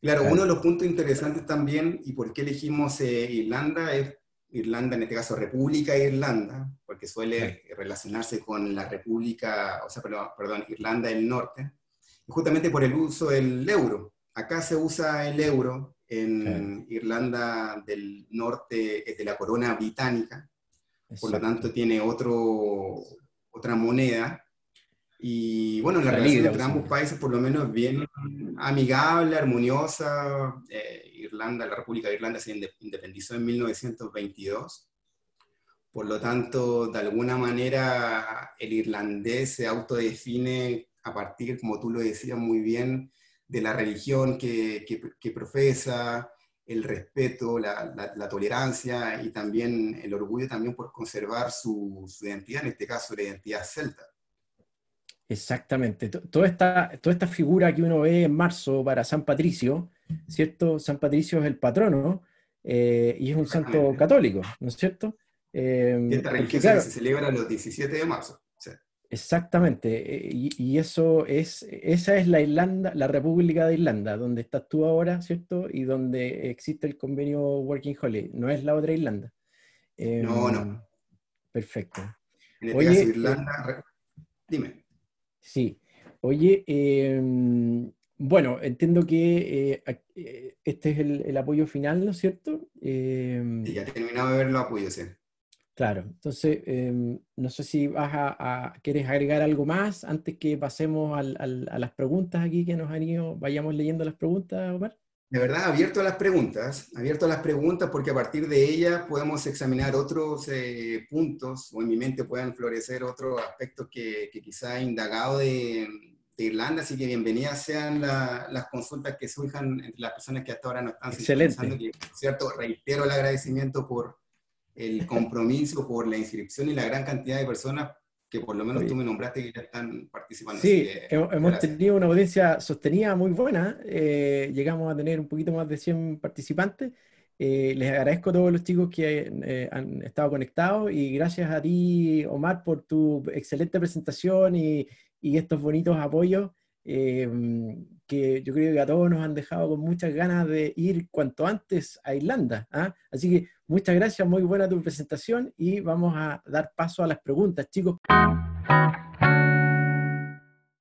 Claro, uno de los puntos interesantes también, y por qué elegimos eh, Irlanda, es Irlanda, en este caso República de Irlanda, porque suele relacionarse con la República, o sea, perdón, perdón, Irlanda del Norte, justamente por el uso del euro. Acá se usa el euro, en Irlanda del Norte es de la corona británica, por lo tanto tiene otro, otra moneda, y bueno, la relación entre ambos países por lo menos bien amigable, armoniosa. Eh, Irlanda, la República de Irlanda se independizó en 1922. Por lo tanto, de alguna manera, el irlandés se autodefine a partir, como tú lo decías muy bien, de la religión que, que, profesa, el respeto, la, la, tolerancia y también el orgullo también por conservar su, su identidad, en este caso la identidad celta. Exactamente. Toda esta, toda esta figura que uno ve en marzo para San Patricio, ¿cierto? San Patricio es el patrono eh, y es un santo católico, ¿no es cierto? Eh, esta religión se celebra los 17 de marzo. Exactamente, eh, y, eso es, esa es la Irlanda, la República de Irlanda, donde estás tú ahora, ¿cierto? Y donde existe el convenio Working Holiday, no es la otra Irlanda. no, no. Em, perfecto. En este caso, Irlanda, dime. Sí. Oye, em, bueno, entiendo que eh, eh, este es el, apoyo final, ¿no es cierto? Em, sí, ya he terminado de ver los apoyos, sí. Claro, entonces, em, no sé si vas a, quieres agregar algo más antes que pasemos a las preguntas aquí que nos han ido, vayamos leyendo las preguntas, Omar de verdad, abierto a las preguntas, abierto a las preguntas porque a partir de ellas podemos examinar otros eh, puntos o en mi mente puedan florecer otros aspectos que, que quizá he indagado de, Irlanda, así que bienvenidas sean las consultas que surjan entre las personas que hasta ahora no están Excelente. Que, cierto, reitero el agradecimiento por el compromiso, por la inscripción y la gran cantidad de personas que por lo menos tú me nombraste que ya están participando. Sí, hemos, tenido una audiencia sostenida muy buena. Eh, llegamos a tener un poquito más de 100 participantes. Eh, les agradezco a todos los chicos que eh, han estado conectados y gracias a ti, Omar, por tu excelente presentación y, y estos bonitos apoyos que yo creo que a todos nos han dejado con muchas ganas de ir cuanto antes a Irlanda. ¿ah? Así que muchas gracias, muy buena tu presentación y vamos a dar paso a las preguntas, chicos.